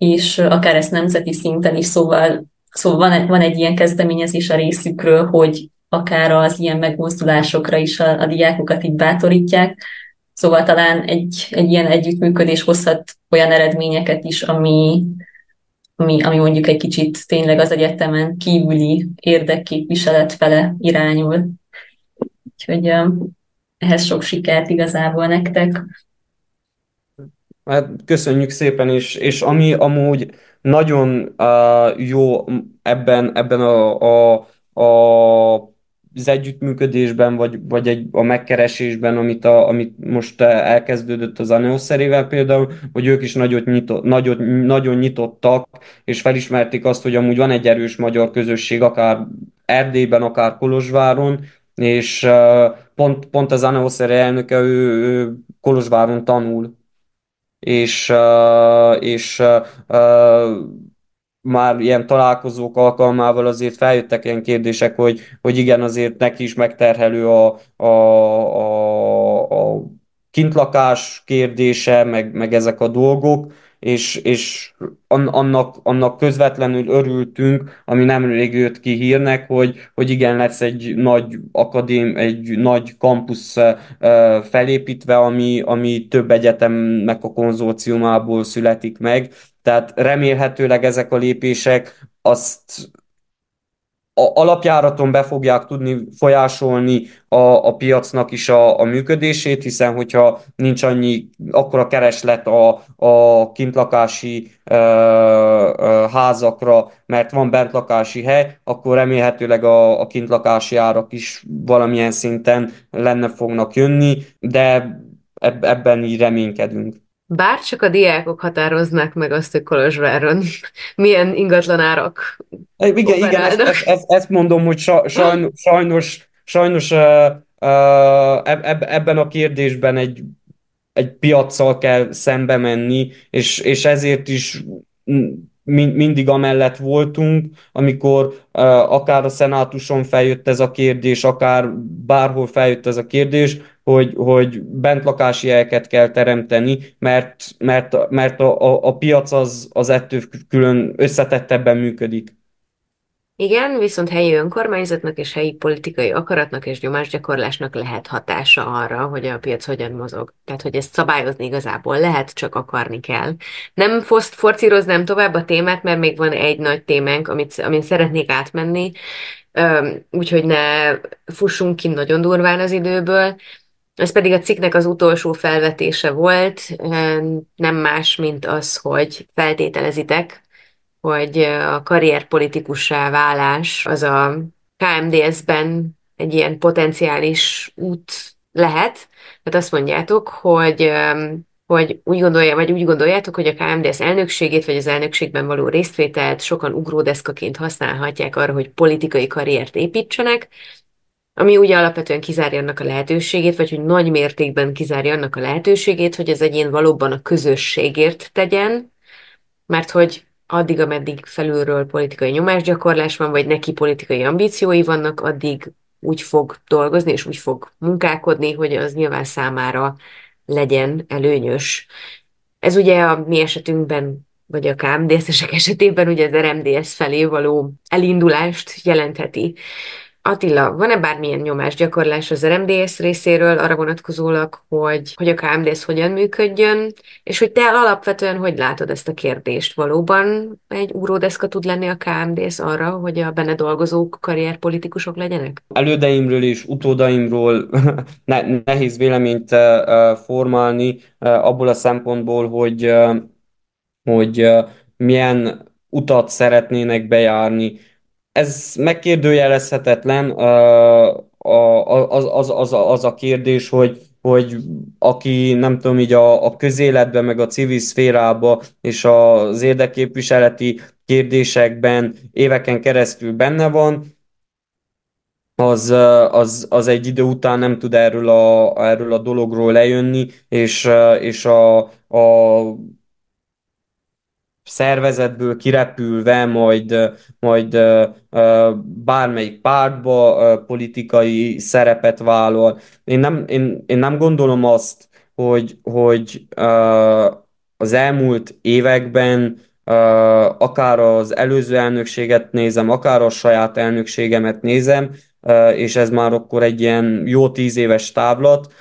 A: és akár ezt nemzeti szinten is, szóval, szóval van, egy, van egy ilyen kezdeményezés a részükről, hogy akár az ilyen megmozdulásokra is a, a diákokat így bátorítják, Szóval talán egy, egy ilyen együttműködés hozhat olyan eredményeket is, ami, ami, ami mondjuk egy kicsit tényleg az egyetemen kívüli érdekképviselet fele irányul. Úgyhogy ehhez sok sikert igazából nektek.
B: Hát köszönjük szépen, és, és ami amúgy nagyon uh, jó ebben, ebben a, a, a az együttműködésben, vagy, vagy egy, a megkeresésben, amit, a, amit most elkezdődött az Aneoszerével például, hogy ők is nagyot nyitott, nagyot, nagyon nyitottak, és felismerték azt, hogy amúgy van egy erős magyar közösség, akár Erdélyben, akár Kolozsváron, és pont, pont az Aneoszere elnöke, ő, ő Kolozsváron tanul, és, és már ilyen találkozók alkalmával azért feljöttek ilyen kérdések, hogy, hogy igen, azért neki is megterhelő a, a, a, a kintlakás kérdése, meg, meg ezek a dolgok, és, és annak, annak közvetlenül örültünk, ami nemrég jött ki hírnek, hogy, hogy igen, lesz egy nagy akadém, egy nagy kampusz felépítve, ami, ami több egyetemnek a konzorciumából születik meg, tehát remélhetőleg ezek a lépések azt a alapjáraton be fogják tudni folyásolni a, a piacnak is a, a működését, hiszen hogyha nincs annyi, akkor a kereslet a, a kintlakási ö, ö, házakra, mert van bentlakási hely, akkor remélhetőleg a, a kintlakási árak is valamilyen szinten lenne fognak jönni, de ebben így reménykedünk.
C: Bár csak a diákok határoznák meg azt, hogy Kolozsváron milyen ingatlanárak
B: Igen, igen ezt, ezt, ezt, ezt mondom, hogy sajnos, sajnos, sajnos uh, ebben a kérdésben egy, egy piaccal kell szembe menni, és, és ezért is mindig amellett voltunk, amikor akár a szenátuson feljött ez a kérdés, akár bárhol feljött ez a kérdés, hogy, hogy bentlakási helyeket kell teremteni, mert, mert, mert a, a, a piac az, az ettől külön összetettebben működik.
C: Igen, viszont helyi önkormányzatnak és helyi politikai akaratnak és nyomásgyakorlásnak lehet hatása arra, hogy a piac hogyan mozog. Tehát, hogy ezt szabályozni igazából lehet, csak akarni kell. Nem foszt, forcíroznám tovább a témát, mert még van egy nagy témánk, amit, amit szeretnék átmenni, úgyhogy ne fussunk ki nagyon durván az időből. Ez pedig a cikknek az utolsó felvetése volt, nem más, mint az, hogy feltételezitek, hogy a karrierpolitikussá válás az a KMDS-ben egy ilyen potenciális út lehet. Tehát azt mondjátok, hogy hogy úgy gondolja, vagy úgy gondoljátok, hogy a KMDS elnökségét, vagy az elnökségben való résztvételt sokan ugródeszkaként használhatják arra, hogy politikai karriert építsenek, ami ugye alapvetően kizárja annak a lehetőségét, vagy hogy nagy mértékben kizárja annak a lehetőségét, hogy az egyén valóban a közösségért tegyen, mert hogy addig, ameddig felülről politikai nyomásgyakorlás van, vagy neki politikai ambíciói vannak, addig úgy fog dolgozni, és úgy fog munkálkodni, hogy az nyilván számára legyen előnyös. Ez ugye a mi esetünkben, vagy a KMDS-esek esetében ugye az RMDS felé való elindulást jelentheti. Attila, van-e bármilyen nyomásgyakorlás az RMDS részéről arra vonatkozólag, hogy, hogy a KMDS hogyan működjön, és hogy te alapvetően hogy látod ezt a kérdést? Valóban egy úródeszka tud lenni a KMDS arra, hogy a benne dolgozók karrierpolitikusok legyenek?
B: Elődeimről és utódaimról ne, nehéz véleményt formálni abból a szempontból, hogy, hogy milyen utat szeretnének bejárni ez megkérdőjelezhetetlen az, az, az, az a kérdés, hogy, hogy aki nem tudom, így a, a közéletben, meg a civil szférába és az érdekképviseleti kérdésekben éveken keresztül benne van, az, az, az egy idő után nem tud erről a, erről a dologról lejönni, és, és a, a szervezetből kirepülve, majd, majd bármelyik pártba politikai szerepet vállal. Én nem, én, én nem gondolom azt, hogy, hogy az elmúlt években akár az előző elnökséget nézem, akár a saját elnökségemet nézem, és ez már akkor egy ilyen jó tíz éves távlat,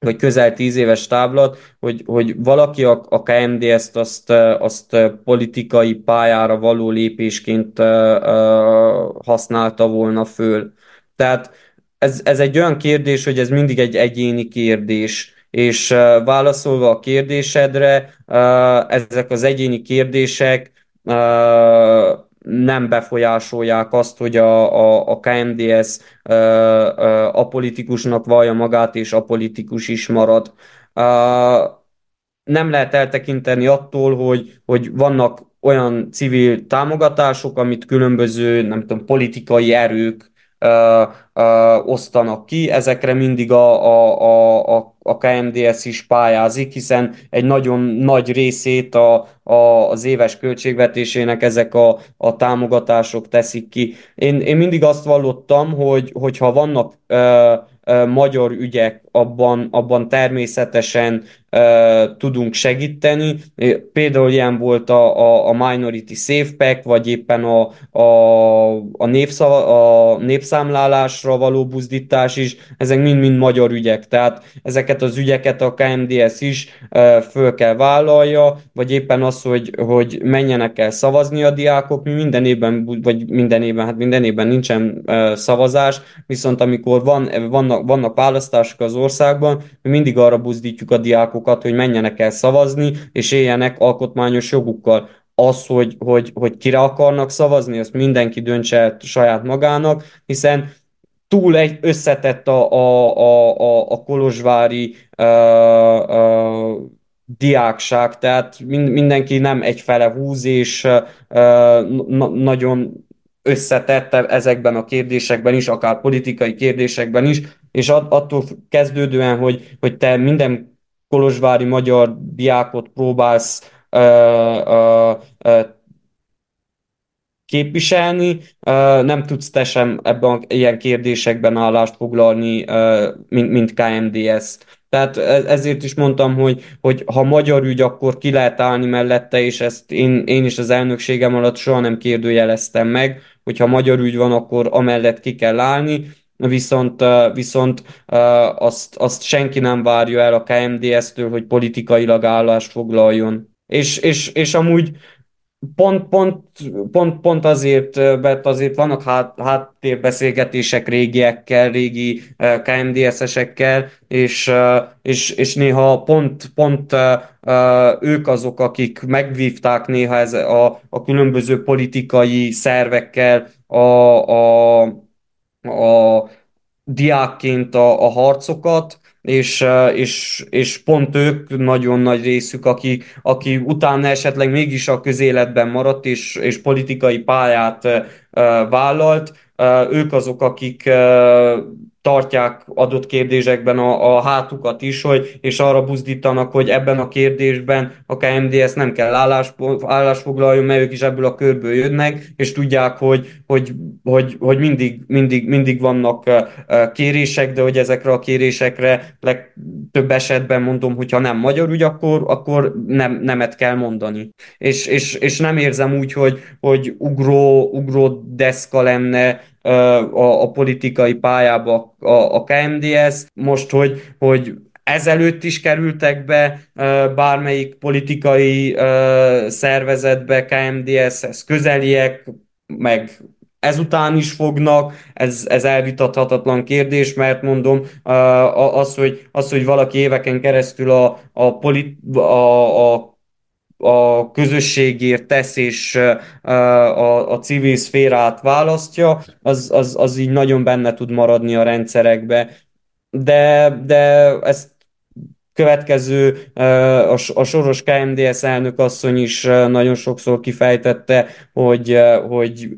B: vagy közel tíz éves táblat, hogy, hogy valaki a, a KMDS-t azt, azt politikai pályára való lépésként használta volna föl. Tehát ez, ez egy olyan kérdés, hogy ez mindig egy egyéni kérdés, és válaszolva a kérdésedre, ezek az egyéni kérdések nem befolyásolják azt, hogy a, a, a KMDS a politikusnak vallja magát, és a politikus is marad. Nem lehet eltekinteni attól, hogy, hogy vannak olyan civil támogatások, amit különböző, nem tudom, politikai erők ö, ö, osztanak ki. Ezekre mindig a, a, a, a, a KMDS is pályázik, hiszen egy nagyon nagy részét a, a, az éves költségvetésének ezek a, a támogatások teszik ki. Én, én mindig azt vallottam, hogy hogyha vannak ö, magyar ügyek, abban, abban természetesen tudunk segíteni. Például ilyen volt a, a, a Minority Safe Pack, vagy éppen a, a, a, népszava, a népszámlálásra való buzdítás is, ezek mind-mind magyar ügyek. Tehát ezeket az ügyeket a KMDS is föl kell vállalja, vagy éppen az, hogy, hogy menjenek el szavazni a diákok. Mi minden évben, vagy minden évben, hát minden évben nincsen szavazás, viszont amikor van, vannak, vannak választások az országban, mi mindig arra buzdítjuk a diákokat, hogy menjenek el szavazni, és éljenek alkotmányos jogukkal. Az, hogy, hogy, hogy kire akarnak szavazni, azt mindenki döntse saját magának, hiszen túl egy összetett a, a, a, a, a kolozsvári a, a, diákság, tehát mindenki nem egyfele húz, és a, na, nagyon összetett ezekben a kérdésekben is, akár politikai kérdésekben is, és attól kezdődően, hogy, hogy te minden kolozsvári magyar diákot próbálsz ö, ö, ö, képviselni, nem tudsz te sem ebben ilyen kérdésekben állást foglalni, mint, mint KMDS. Tehát e, ezért is mondtam, hogy, hogy ha magyar ügy, akkor ki lehet állni mellette, és ezt én, én is az elnökségem alatt soha nem kérdőjeleztem meg, hogyha magyar ügy van, akkor amellett ki kell állni, viszont, viszont azt, azt senki nem várja el a KMDS-től, hogy politikailag állást foglaljon. És, és, és amúgy Pont, pont, pont, pont azért, mert azért vannak hát, háttérbeszélgetések régiekkel, régi KMDS-esekkel, és, és, és néha pont, pont ők azok, akik megvívták néha ez a, a különböző politikai szervekkel a, a, a diákként a, a harcokat, és, és, és pont ők nagyon nagy részük, aki, aki utána esetleg mégis a közéletben maradt, és, és politikai pályát vállalt, ők azok, akik tartják adott kérdésekben a, a hátukat is, hogy, és arra buzdítanak, hogy ebben a kérdésben a KMDS nem kell állás, állásfoglaljon, mert ők is ebből a körből jönnek, és tudják, hogy, hogy, hogy, hogy mindig, mindig, mindig vannak kérések, de hogy ezekre a kérésekre legtöbb esetben mondom, hogyha nem magyar ügy, akkor, akkor nem, nemet kell mondani. És, és, és nem érzem úgy, hogy, hogy ugró, ugró deszka lenne a, a politikai pályába a, a KMDS. Most, hogy, hogy ezelőtt is kerültek be bármelyik politikai szervezetbe, KMDS-hez közeliek, meg ezután is fognak, ez, ez elvitathatatlan kérdés, mert mondom, az, hogy, az, hogy valaki éveken keresztül a, a, polit, a, a a közösségért tesz és a, a civil szférát választja, az, az, az így nagyon benne tud maradni a rendszerekbe. De, de ezt következő, a soros KMDS elnök asszony is nagyon sokszor kifejtette, hogy, hogy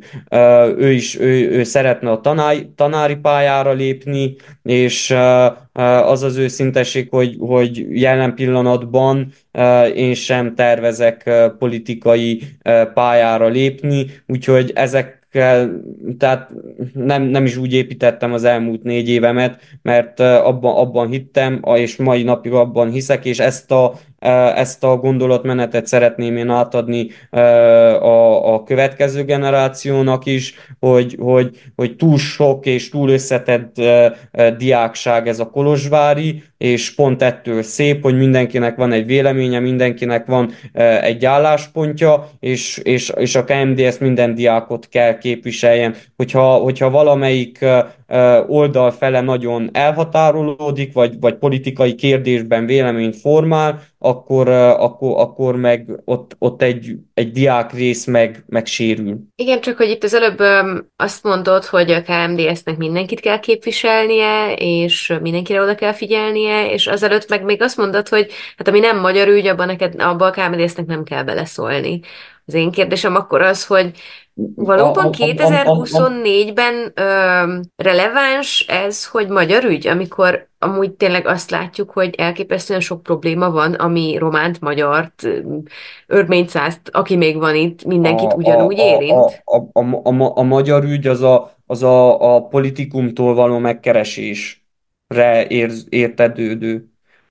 B: ő is ő, ő szeretne a tanári, tanári pályára lépni, és az az őszintesség, hogy, hogy jelen pillanatban én sem tervezek politikai pályára lépni, úgyhogy ezek kell, tehát nem, nem is úgy építettem az elmúlt négy évemet, mert abban, abban hittem, és mai napig abban hiszek, és ezt a, ezt a gondolatmenetet szeretném én átadni a, a következő generációnak is, hogy, hogy, hogy túl sok és túl összetett diákság ez a kolozsvári, és pont ettől szép, hogy mindenkinek van egy véleménye, mindenkinek van egy álláspontja, és, és, és a KMDS minden diákot kell képviseljen. Hogyha, hogyha valamelyik oldal fele nagyon elhatárolódik, vagy, vagy politikai kérdésben véleményt formál, akkor, akkor, akkor meg ott, ott egy, egy diák rész meg, meg.
C: Igen, csak hogy itt az előbb azt mondod, hogy a KMDS-nek mindenkit kell képviselnie, és mindenkire oda kell figyelnie, és azelőtt meg még azt mondod, hogy hát ami nem magyar ügy, abban neked, abban a KMDS-nek nem kell beleszólni. Az én kérdésem akkor az, hogy Valóban 2024-ben ö, releváns ez, hogy magyar ügy, amikor amúgy tényleg azt látjuk, hogy elképesztően sok probléma van, ami románt, magyart, örményt, aki még van itt, mindenkit a, ugyanúgy a, érint?
B: A, a, a, a, a, a magyar ügy az a, az a, a politikumtól való megkeresésre ér, értedődő.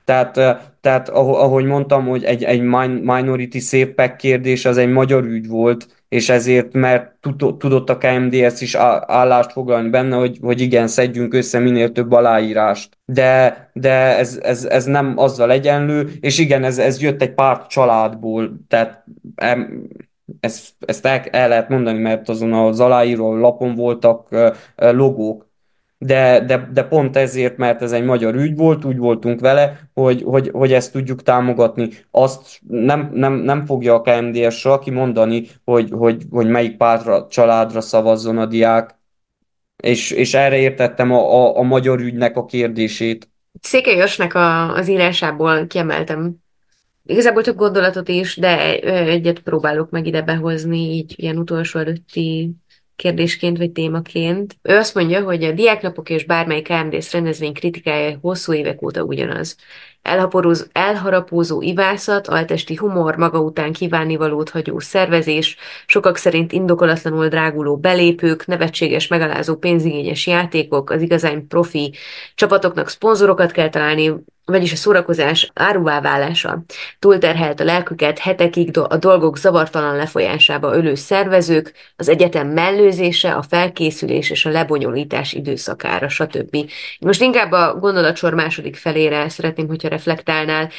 B: Tehát, tehát ahogy mondtam, hogy egy, egy minority pack kérdés az egy magyar ügy volt, és ezért, mert tudott a KMDS is állást foglalni benne, hogy, hogy igen, szedjünk össze minél több aláírást. De, de ez, ez, ez nem azzal egyenlő, és igen, ez, ez jött egy pár családból, tehát ezt, ezt el, el lehet mondani, mert azon az aláíró lapon voltak logók, de, de, de pont ezért, mert ez egy magyar ügy volt, úgy voltunk vele, hogy, hogy, hogy ezt tudjuk támogatni. Azt nem, nem, nem fogja a KMDS aki mondani, hogy, hogy, hogy melyik pártra, családra szavazzon a diák, és, és erre értettem a, a, a magyar ügynek a kérdését.
C: Székely Jösnek a, az írásából kiemeltem igazából több gondolatot is, de egyet próbálok meg ide behozni, így ilyen utolsó előtti kérdésként vagy témaként. Ő azt mondja, hogy a diáknapok és bármely KMDS rendezvény kritikája hosszú évek óta ugyanaz. Elhaporóz, elharapózó ivászat, altesti humor, maga után kívánivalót hagyó szervezés, sokak szerint indokolatlanul dráguló belépők, nevetséges, megalázó pénzigényes játékok, az igazán profi csapatoknak szponzorokat kell találni, vagyis a szórakozás áruvá válása. Túlterhelt a lelküket hetekig a dolgok zavartalan lefolyásába ölő szervezők, az egyetem mellőzése, a felkészülés és a lebonyolítás időszakára, stb. Most inkább a gondolatsor második felére szeretném, hogyha reflektálnál,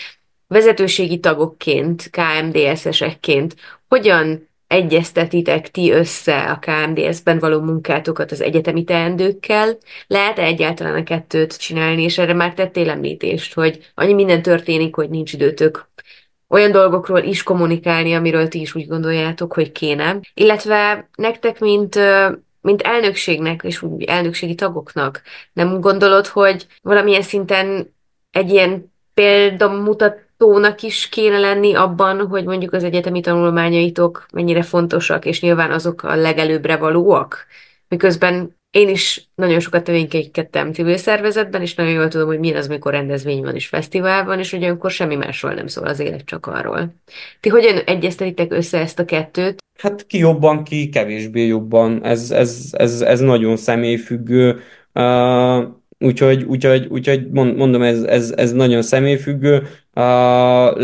C: vezetőségi tagokként, KMDS-esekként, hogyan egyeztetitek ti össze a KMDS-ben való munkátokat az egyetemi teendőkkel? Lehet-e egyáltalán a kettőt csinálni, és erre már tettél említést, hogy annyi minden történik, hogy nincs időtök olyan dolgokról is kommunikálni, amiről ti is úgy gondoljátok, hogy kéne. Illetve nektek, mint mint elnökségnek és úgy elnökségi tagoknak, nem gondolod, hogy valamilyen szinten egy ilyen példamutat tónak is kéne lenni abban, hogy mondjuk az egyetemi tanulmányaitok mennyire fontosak, és nyilván azok a legelőbbre valóak. Miközben én is nagyon sokat tevékenykedtem civil szervezetben, és nagyon jól tudom, hogy milyen az, amikor rendezvény van és fesztivál van, és ugyanakkor semmi másról nem szól az élet, csak arról. Ti hogyan egyeztetitek össze ezt a kettőt?
B: Hát ki jobban, ki kevésbé jobban. Ez, ez, ez, ez nagyon személyfüggő. Úgyhogy, úgyhogy, úgyhogy mondom, ez, ez, ez nagyon személyfüggő. A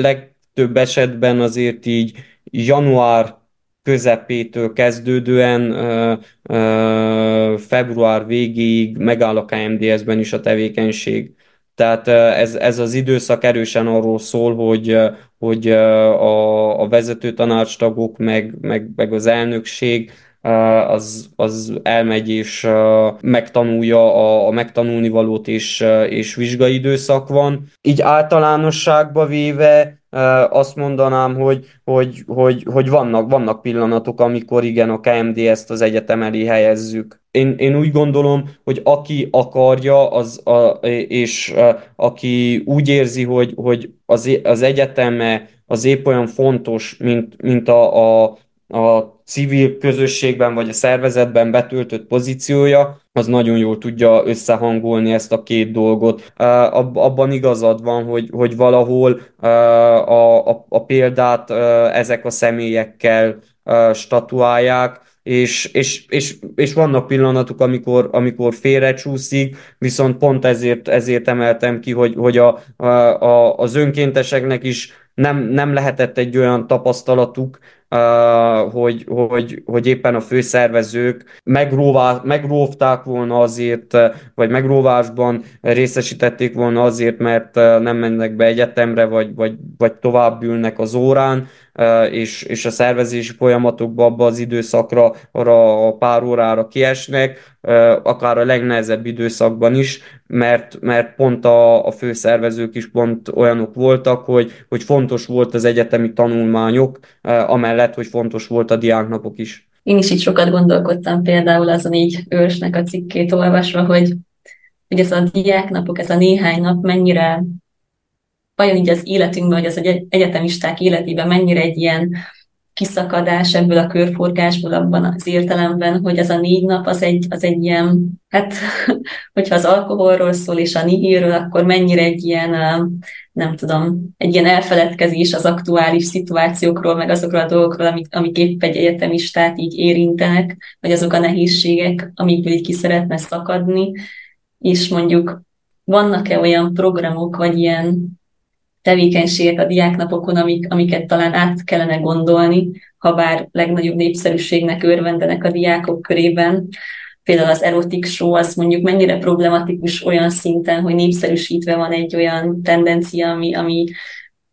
B: legtöbb esetben azért így január közepétől kezdődően február végéig megáll a KMDS-ben is a tevékenység. Tehát ez, ez az időszak erősen arról szól, hogy, hogy a, a vezető tanácstagok, meg, meg, meg az elnökség az, az elmegy és megtanulja a, a megtanulni valót és, és vizsgai időszak van. Így általánosságba véve azt mondanám, hogy, hogy, hogy, hogy vannak, vannak pillanatok, amikor igen, a KMD-ezt az egyetem elé helyezzük. Én, én úgy gondolom, hogy aki akarja, az a, és a, aki úgy érzi, hogy, hogy az, az egyeteme az épp olyan fontos, mint, mint a, a, a civil közösségben vagy a szervezetben betöltött pozíciója, az nagyon jól tudja összehangolni ezt a két dolgot. Abban igazad van, hogy, hogy valahol a, a, a példát ezek a személyekkel statuálják, és, és, és, és vannak pillanatok, amikor, amikor félrecsúszik, viszont pont ezért, ezért emeltem ki, hogy, hogy a, a, az önkénteseknek is nem, nem lehetett egy olyan tapasztalatuk, hogy, hogy, hogy éppen a főszervezők megróvá, megróvták volna azért, vagy megróvásban részesítették volna azért, mert nem mennek be egyetemre, vagy, vagy, vagy tovább ülnek az órán, és, és a szervezési folyamatokba abba az időszakra, arra a pár órára kiesnek, akár a legnehezebb időszakban is, mert, mert pont a, a főszervezők is pont olyanok voltak, hogy, hogy fontos volt az egyetemi tanulmányok, amellett, hogy fontos volt a diáknapok is.
A: Én is így sokat gondolkodtam például azon így ősnek a cikkét olvasva, hogy, hogy ez a diáknapok, ez a néhány nap mennyire vajon így az életünkben, vagy az egyetemisták életében mennyire egy ilyen kiszakadás ebből a körforgásból abban az értelemben, hogy ez a négy nap az egy, az egy ilyen, hát hogyha az alkoholról szól és a nihilről, akkor mennyire egy ilyen, nem tudom, egy ilyen elfeledkezés az aktuális szituációkról, meg azokról a dolgokról, amik, amik épp egy egyetemistát így érintenek, vagy azok a nehézségek, amikből így ki szeretne szakadni, és mondjuk vannak-e olyan programok, vagy ilyen tevékenységek a diáknapokon, amik, amiket talán át kellene gondolni, ha bár legnagyobb népszerűségnek örvendenek a diákok körében. Például az erotik show az mondjuk mennyire problematikus olyan szinten, hogy népszerűsítve van egy olyan tendencia, ami, ami,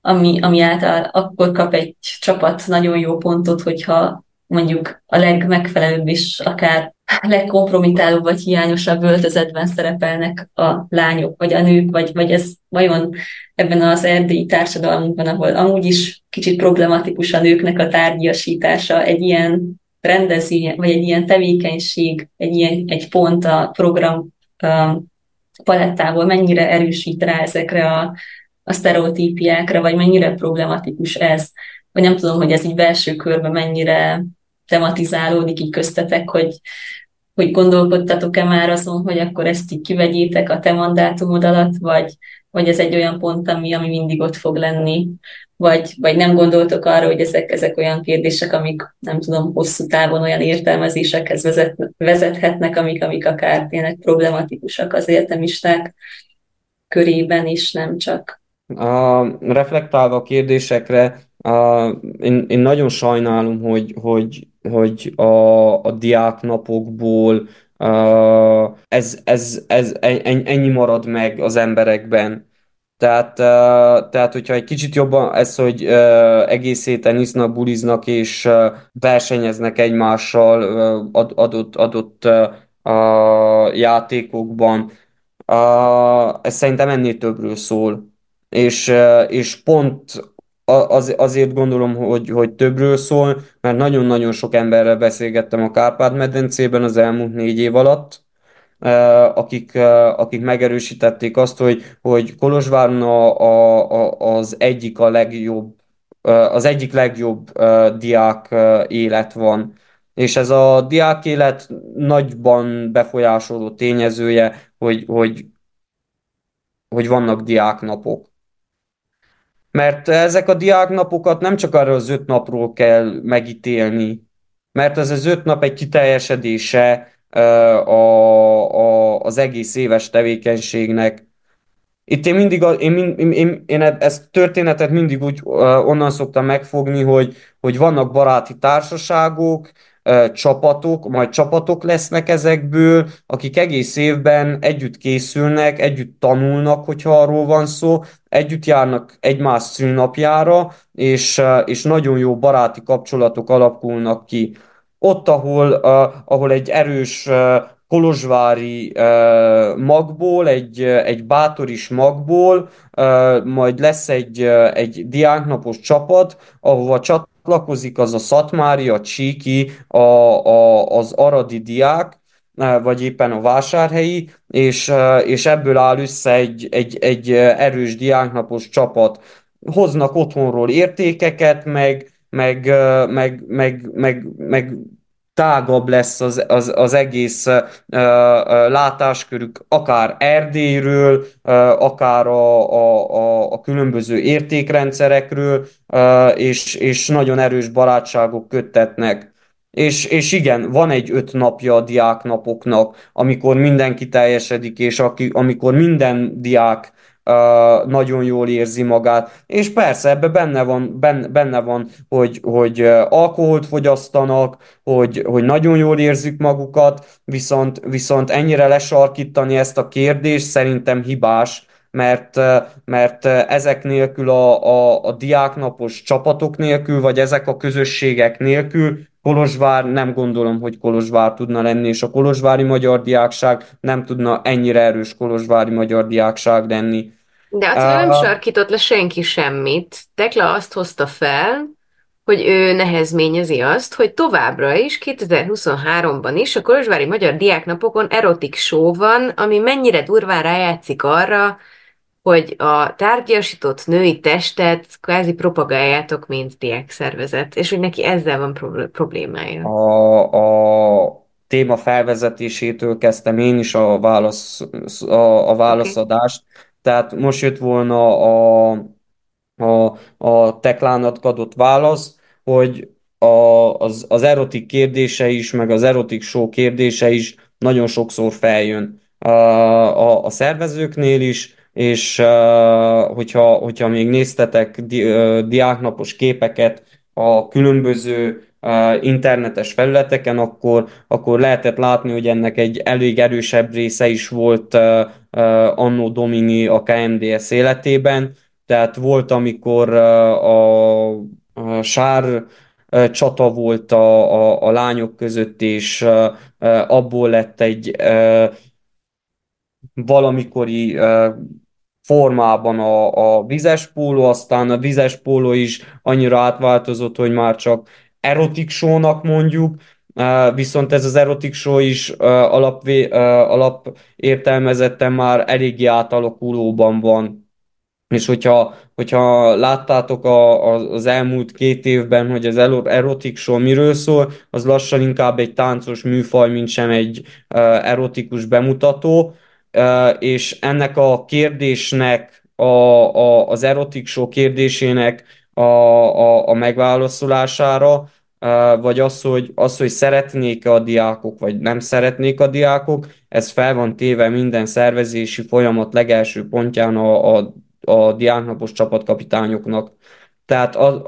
A: ami, ami által akkor kap egy csapat nagyon jó pontot, hogyha mondjuk a legmegfelelőbb és akár legkompromitálóbb vagy hiányosabb öltözetben szerepelnek a lányok, vagy a nők, vagy, vagy ez vajon ebben az erdélyi társadalmunkban, ahol amúgy is kicsit problematikus a nőknek a tárgyasítása, egy ilyen rendezvény, vagy egy ilyen tevékenység, egy ilyen egy pont a program um, palettából mennyire erősít rá ezekre a, a sztereotípiákra, vagy mennyire problematikus ez, vagy nem tudom, hogy ez így belső körben mennyire tematizálódik így köztetek, hogy hogy gondolkodtatok-e már azon, hogy akkor ezt így kivegyétek a te mandátumod alatt, vagy, vagy ez egy olyan pont, ami, ami mindig ott fog lenni, vagy, vagy nem gondoltok arra, hogy ezek, ezek olyan kérdések, amik nem tudom, hosszú távon olyan értelmezésekhez vezet, vezethetnek, amik, amik akár tényleg problematikusak az értelmisták körében is, nem csak.
B: A, reflektálva a kérdésekre, én, én nagyon sajnálom, hogy, hogy, hogy a, a diáknapokból a, ez, ez, ez, ennyi marad meg az emberekben. Tehát, tehát, hogyha egy kicsit jobban ez, hogy egész héten isznak, buliznak és versenyeznek egymással adott, adott játékokban, ez szerintem ennél többről szól. És, és pont az, azért gondolom, hogy, hogy többről szól, mert nagyon-nagyon sok emberrel beszélgettem a Kárpát-medencében az elmúlt négy év alatt, akik, akik megerősítették azt, hogy, hogy Kolozsváron a, a, az egyik a legjobb, az egyik legjobb diák élet van. És ez a diák élet nagyban befolyásoló tényezője, hogy, hogy, hogy vannak diáknapok. Mert ezek a diáknapokat nem csak arra az öt napról kell megítélni, mert ez az öt nap egy kiteljesedése a, a, az egész éves tevékenységnek. Itt én mindig, én, én, én, én ezt történetet mindig úgy onnan szoktam megfogni, hogy, hogy vannak baráti társaságok, csapatok, majd csapatok lesznek ezekből, akik egész évben együtt készülnek, együtt tanulnak, hogyha arról van szó, együtt járnak egymás szülnapjára, és, és nagyon jó baráti kapcsolatok alakulnak ki. Ott, ahol, ahol egy erős kolozsvári magból, egy, egy bátoris magból, majd lesz egy, egy diáknapos csapat, ahova csat csatlakozik az a Szatmári, a Csíki, a, a, az Aradi diák, e, vagy éppen a vásárhelyi, és, e, és ebből áll össze egy, egy, egy erős diáknapos csapat. Hoznak otthonról értékeket, meg, meg, e, meg, meg, meg, meg tágabb lesz az, az, az egész uh, látáskörük, akár Erdélyről, uh, akár a, a, a, a különböző értékrendszerekről, uh, és, és nagyon erős barátságok köttetnek. És, és igen, van egy öt napja a diáknapoknak, amikor mindenki teljesedik, és aki, amikor minden diák nagyon jól érzi magát, és persze ebbe benne van, benne, benne van hogy, hogy alkoholt fogyasztanak, hogy, hogy nagyon jól érzik magukat, viszont, viszont ennyire lesarkítani ezt a kérdést szerintem hibás, mert, mert ezek nélkül a, a, a diáknapos csapatok nélkül, vagy ezek a közösségek nélkül Kolozsvár nem gondolom, hogy Kolozsvár tudna lenni, és a kolozsvári magyar diákság nem tudna ennyire erős kolozsvári magyar diákság lenni.
C: De attól uh, nem sarkított le senki semmit. Tekla azt hozta fel, hogy ő nehezményezi azt, hogy továbbra is 2023-ban is a Kolozsvári Magyar Diáknapokon erotik show van, ami mennyire durván rájátszik arra, hogy a tárgyasított női testet kvázi propagáljátok, mint diákszervezet, és hogy neki ezzel van problémája.
B: A, a téma felvezetésétől kezdtem én is a, válasz, a, a válaszadást, okay. tehát most jött volna a, a, a teklának adott válasz, hogy a, az, az erotik kérdése is, meg az erotik show kérdése is nagyon sokszor feljön a, a, a szervezőknél is, és hogyha, hogyha még néztetek di, diáknapos képeket a különböző internetes felületeken, akkor, akkor lehetett látni, hogy ennek egy elég erősebb része is volt Anno Domini a KMDS életében, tehát volt, amikor a, a sár csata volt a, a, a lányok között, és abból lett egy valamikori formában a, a vizes póló, aztán a vizes póló is annyira átváltozott, hogy már csak erotik show-nak mondjuk, viszont ez az erotik show is alap, alap értelmezetten már eléggé átalakulóban van. és hogyha, hogyha láttátok a, a, az elmúlt két évben, hogy az erotik show miről szól, az lassan inkább egy táncos műfaj, mint sem egy erotikus bemutató, és ennek a kérdésnek, a, a, az erotik show kérdésének a, a, a megválaszolására, vagy az hogy, az, hogy szeretnék-e a diákok, vagy nem szeretnék a diákok, ez fel van téve minden szervezési folyamat legelső pontján a, a a diáknapos csapatkapitányoknak. Tehát az,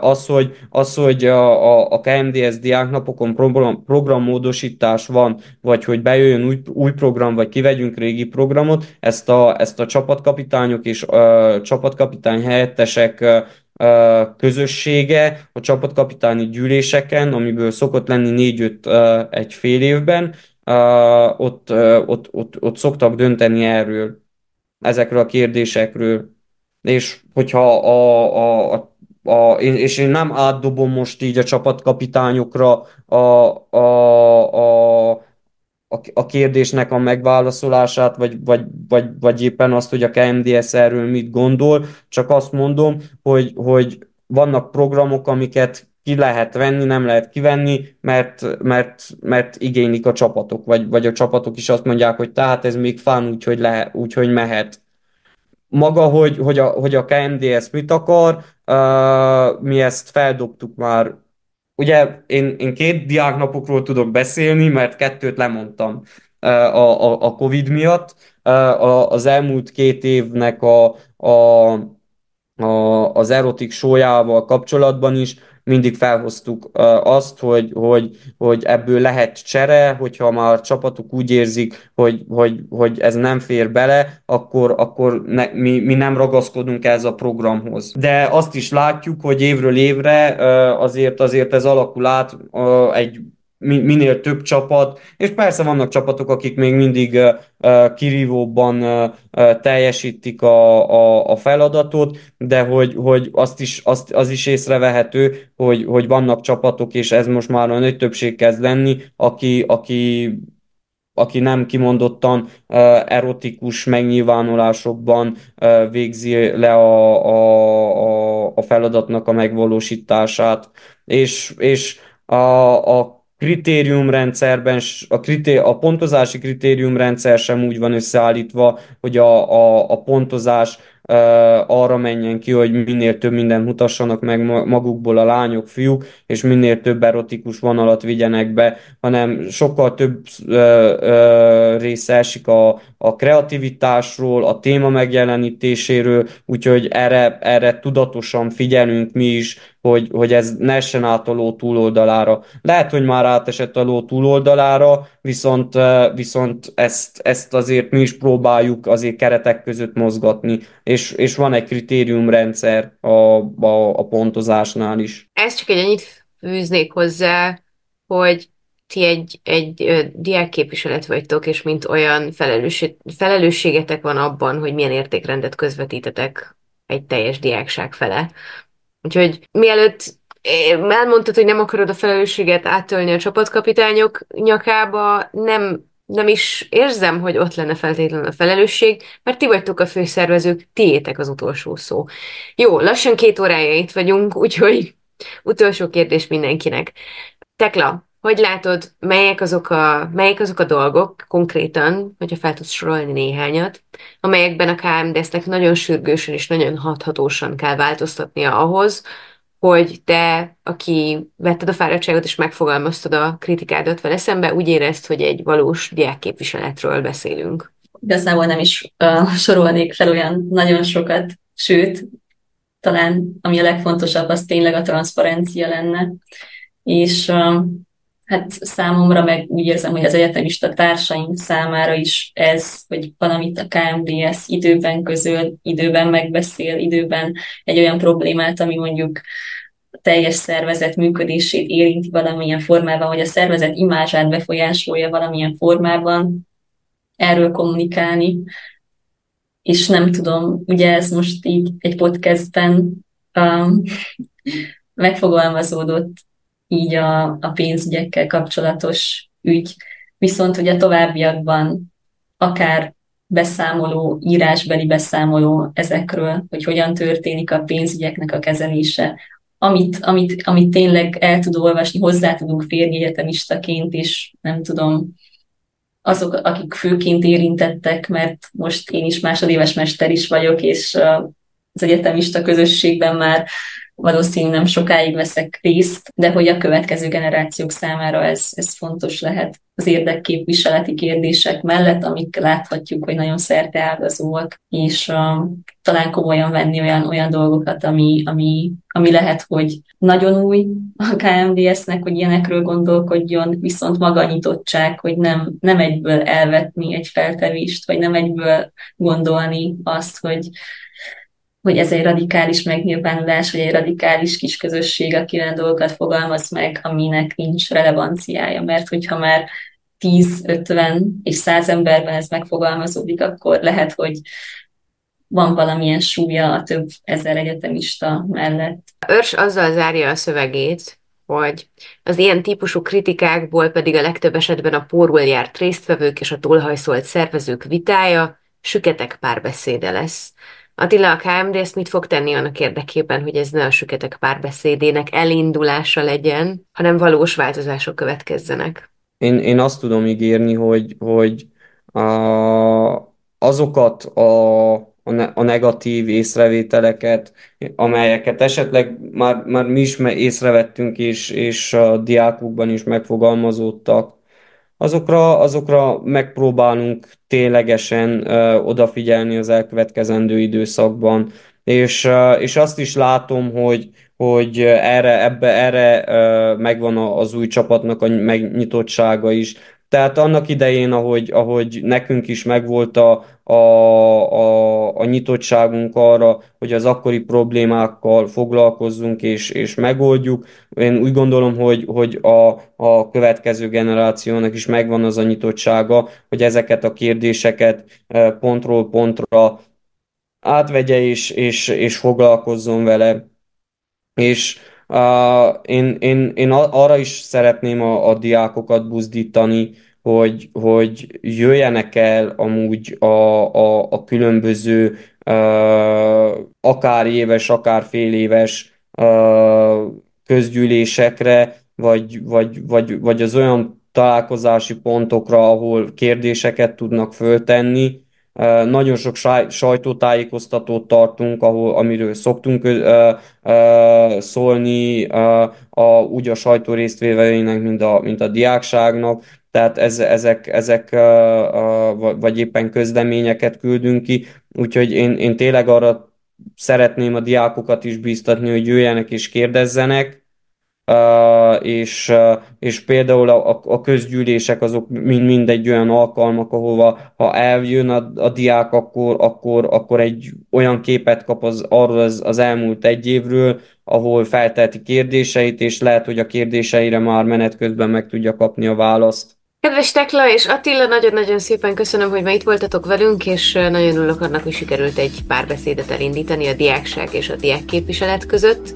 B: az, hogy, az, hogy a, a KMDS diáknapokon program, programmódosítás van, vagy hogy bejöjjön új, új program, vagy kivegyünk régi programot, ezt a, ezt a csapatkapitányok és a csapatkapitány helyettesek közössége a csapatkapitányi gyűléseken, amiből szokott lenni négy-öt egy fél évben, ott, ott, ott, ott szoktak dönteni erről ezekről a kérdésekről. És hogyha a, a, a a, és én nem átdobom most így a csapatkapitányokra a, a, a, a, a kérdésnek a megválaszolását, vagy, vagy, vagy, vagy éppen azt, hogy a KMDS erről mit gondol, csak azt mondom, hogy, hogy vannak programok, amiket ki lehet venni, nem lehet kivenni, mert, mert, mert igénylik a csapatok, vagy, vagy a csapatok is azt mondják, hogy tehát ez még fán, úgyhogy, lehet, úgyhogy mehet. Maga, hogy, hogy, a, hogy a KMDS mit akar, uh, mi ezt feldobtuk már. Ugye én, én két diáknapokról tudok beszélni, mert kettőt lemondtam uh, a, a, a Covid miatt. Uh, a, az elmúlt két évnek a, a, a, az erotik sójával kapcsolatban is mindig felhoztuk azt, hogy, hogy, hogy ebből lehet csere, hogyha már a csapatok úgy érzik, hogy, hogy, hogy ez nem fér bele, akkor, akkor ne, mi, mi nem ragaszkodunk ez a programhoz. De azt is látjuk, hogy évről évre azért, azért ez alakul át egy minél több csapat, és persze vannak csapatok, akik még mindig kirívóban teljesítik a, a, a feladatot, de hogy, hogy azt is, azt, az is észrevehető, hogy, hogy vannak csapatok, és ez most már a nagy többség kezd lenni, aki, aki aki nem kimondottan uh, erotikus megnyilvánulásokban uh, végzi le a, a, a, feladatnak a megvalósítását. És, és a, a kritériumrendszerben, a, kritéri, a pontozási kritériumrendszer sem úgy van összeállítva, hogy a, a, a pontozás arra menjen ki, hogy minél több mindent mutassanak meg magukból a lányok, fiúk, és minél több erotikus vonalat vigyenek be, hanem sokkal több része esik a, a kreativitásról, a téma megjelenítéséről, úgyhogy erre, erre tudatosan figyelünk mi is, hogy, hogy ez ne essen át a ló túloldalára. Lehet, hogy már átesett a ló túloldalára, viszont, viszont ezt, ezt azért mi is próbáljuk azért keretek között mozgatni, és, és van egy kritériumrendszer a, a, a pontozásnál is.
C: Ez csak egy ennyit fűznék hozzá, hogy ti egy, egy diákképviselet vagytok, és mint olyan felelősség, felelősségetek van abban, hogy milyen értékrendet közvetítetek egy teljes diákság fele. Úgyhogy mielőtt elmondtad, hogy nem akarod a felelősséget áttölni a csapatkapitányok nyakába, nem, nem is érzem, hogy ott lenne feltétlenül a felelősség, mert ti vagytok a főszervezők, tiétek az utolsó szó. Jó, lassan két órája itt vagyunk, úgyhogy utolsó kérdés mindenkinek. Tekla, hogy látod, melyek azok a, melyek azok a dolgok konkrétan, hogyha fel tudsz sorolni néhányat, amelyekben a KMDS-nek nagyon sürgősen és nagyon hathatósan kell változtatnia ahhoz, hogy te, aki vetted a fáradtságot és megfogalmaztad a kritikádat vele szembe, úgy érezt, hogy egy valós diákképviseletről beszélünk.
A: Igazából nem is uh, sorolnék fel olyan nagyon sokat, sőt, talán ami a legfontosabb, az tényleg a transzparencia lenne. És uh, hát számomra meg úgy érzem, hogy az egyetemista társaink számára is ez, hogy valamit a KMDS időben közöl, időben megbeszél, időben egy olyan problémát, ami mondjuk teljes szervezet működését érinti valamilyen formában, vagy a szervezet imázsát befolyásolja valamilyen formában, erről kommunikálni, és nem tudom, ugye ez most így egy podcastben um, megfogalmazódott így a, a pénzügyekkel kapcsolatos ügy. Viszont ugye továbbiakban akár beszámoló, írásbeli beszámoló ezekről, hogy hogyan történik a pénzügyeknek a kezelése, amit, amit, amit tényleg el tud olvasni, hozzá tudunk férni egyetemistaként, és nem tudom, azok, akik főként érintettek, mert most én is másodéves mester is vagyok, és az egyetemista közösségben már valószínűleg nem sokáig veszek részt, de hogy a következő generációk számára ez, ez fontos lehet. Az érdekképviseleti kérdések mellett, amik láthatjuk, hogy nagyon szerteágazóak, és uh, talán komolyan venni olyan, olyan dolgokat, ami, ami, ami lehet, hogy nagyon új a KMDS-nek, hogy ilyenekről gondolkodjon, viszont maga nyitottság, hogy nem, nem egyből elvetni egy feltevést, vagy nem egyből gondolni azt, hogy hogy ez egy radikális megnyilvánulás, vagy egy radikális kis közösség, aki olyan dolgokat fogalmaz meg, aminek nincs relevanciája. Mert hogyha már 10, 50 és 100 emberben ez megfogalmazódik, akkor lehet, hogy van valamilyen súlya a több ezer egyetemista mellett.
C: Örs azzal zárja a szövegét, hogy az ilyen típusú kritikákból pedig a legtöbb esetben a pórul járt résztvevők és a tolhajszolt szervezők vitája, süketek párbeszéde lesz. Attila, a KMD ezt mit fog tenni annak érdekében, hogy ez ne a süketek párbeszédének elindulása legyen, hanem valós változások következzenek?
B: Én, én azt tudom ígérni, hogy, hogy a, azokat a, a negatív észrevételeket, amelyeket esetleg már, már mi is észrevettünk, és, és a diákokban is megfogalmazódtak, azokra, azokra megpróbálunk ténylegesen odafigyelni az elkövetkezendő időszakban, és, és azt is látom, hogy, hogy erre, ebbe, erre megvan az új csapatnak a megnyitottsága is. Tehát annak idején, ahogy, ahogy nekünk is megvolt a, a, a, a nyitottságunk arra, hogy az akkori problémákkal foglalkozzunk és, és megoldjuk, én úgy gondolom, hogy, hogy a, a következő generációnak is megvan az a nyitottsága, hogy ezeket a kérdéseket e, pontról pontra átvegye és, és, és foglalkozzon vele. És én, én, én arra is szeretném a, a diákokat buzdítani, hogy, hogy jöjjenek el amúgy a, a, a különböző akár éves, akár fél éves közgyűlésekre, vagy, vagy, vagy, vagy az olyan találkozási pontokra, ahol kérdéseket tudnak föltenni, nagyon sok sajtótájékoztatót tartunk, ahol, amiről szoktunk szólni a, úgy a sajtó résztvevőinek, mint a, mint a diákságnak, tehát ez, ezek, ezek vagy éppen közleményeket küldünk ki, úgyhogy én, én tényleg arra szeretném a diákokat is bíztatni, hogy jöjjenek és kérdezzenek, és, és például a, a közgyűlések azok mind, mind egy olyan alkalmak, ahova ha eljön a, a diák, akkor, akkor, akkor egy olyan képet kap az, arról az, az elmúlt egy évről, ahol feltelti kérdéseit, és lehet, hogy a kérdéseire már menet közben meg tudja kapni a választ.
C: Kedves Tekla és Attila, nagyon-nagyon szépen köszönöm, hogy ma itt voltatok velünk, és nagyon örülök annak, hogy sikerült egy párbeszédet elindítani a diákság és a diák képviselet között.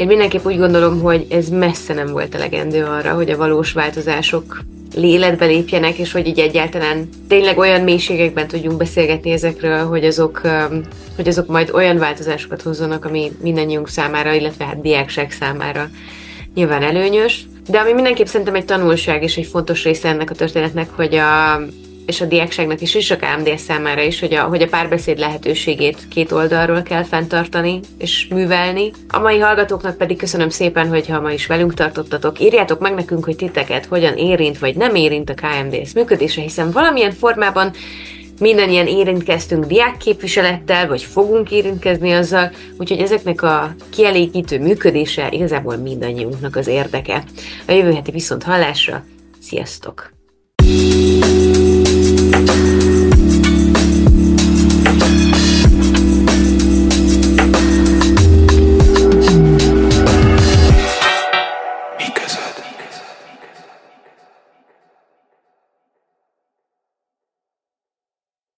C: Én mindenképp úgy gondolom, hogy ez messze nem volt elegendő arra, hogy a valós változások életbe lépjenek, és hogy így egyáltalán tényleg olyan mélységekben tudjunk beszélgetni ezekről, hogy azok, hogy azok majd olyan változásokat hozzanak, ami mindannyiunk számára, illetve hát diákság számára nyilván előnyös. De ami mindenképp szerintem egy tanulság és egy fontos része ennek a történetnek, hogy a, és a diákságnak is, és a KMD számára is, hogy a, hogy a párbeszéd lehetőségét két oldalról kell fenntartani és művelni. A mai hallgatóknak pedig köszönöm szépen, hogy ha ma is velünk tartottatok. Írjátok meg nekünk, hogy titeket hogyan érint vagy nem érint a KMDS működése, hiszen valamilyen formában mindannyian érintkeztünk diákképviselettel, vagy fogunk érintkezni azzal, úgyhogy ezeknek a kielégítő működése igazából mindannyiunknak az érdeke. A jövő heti viszont hallásra, sziasztok!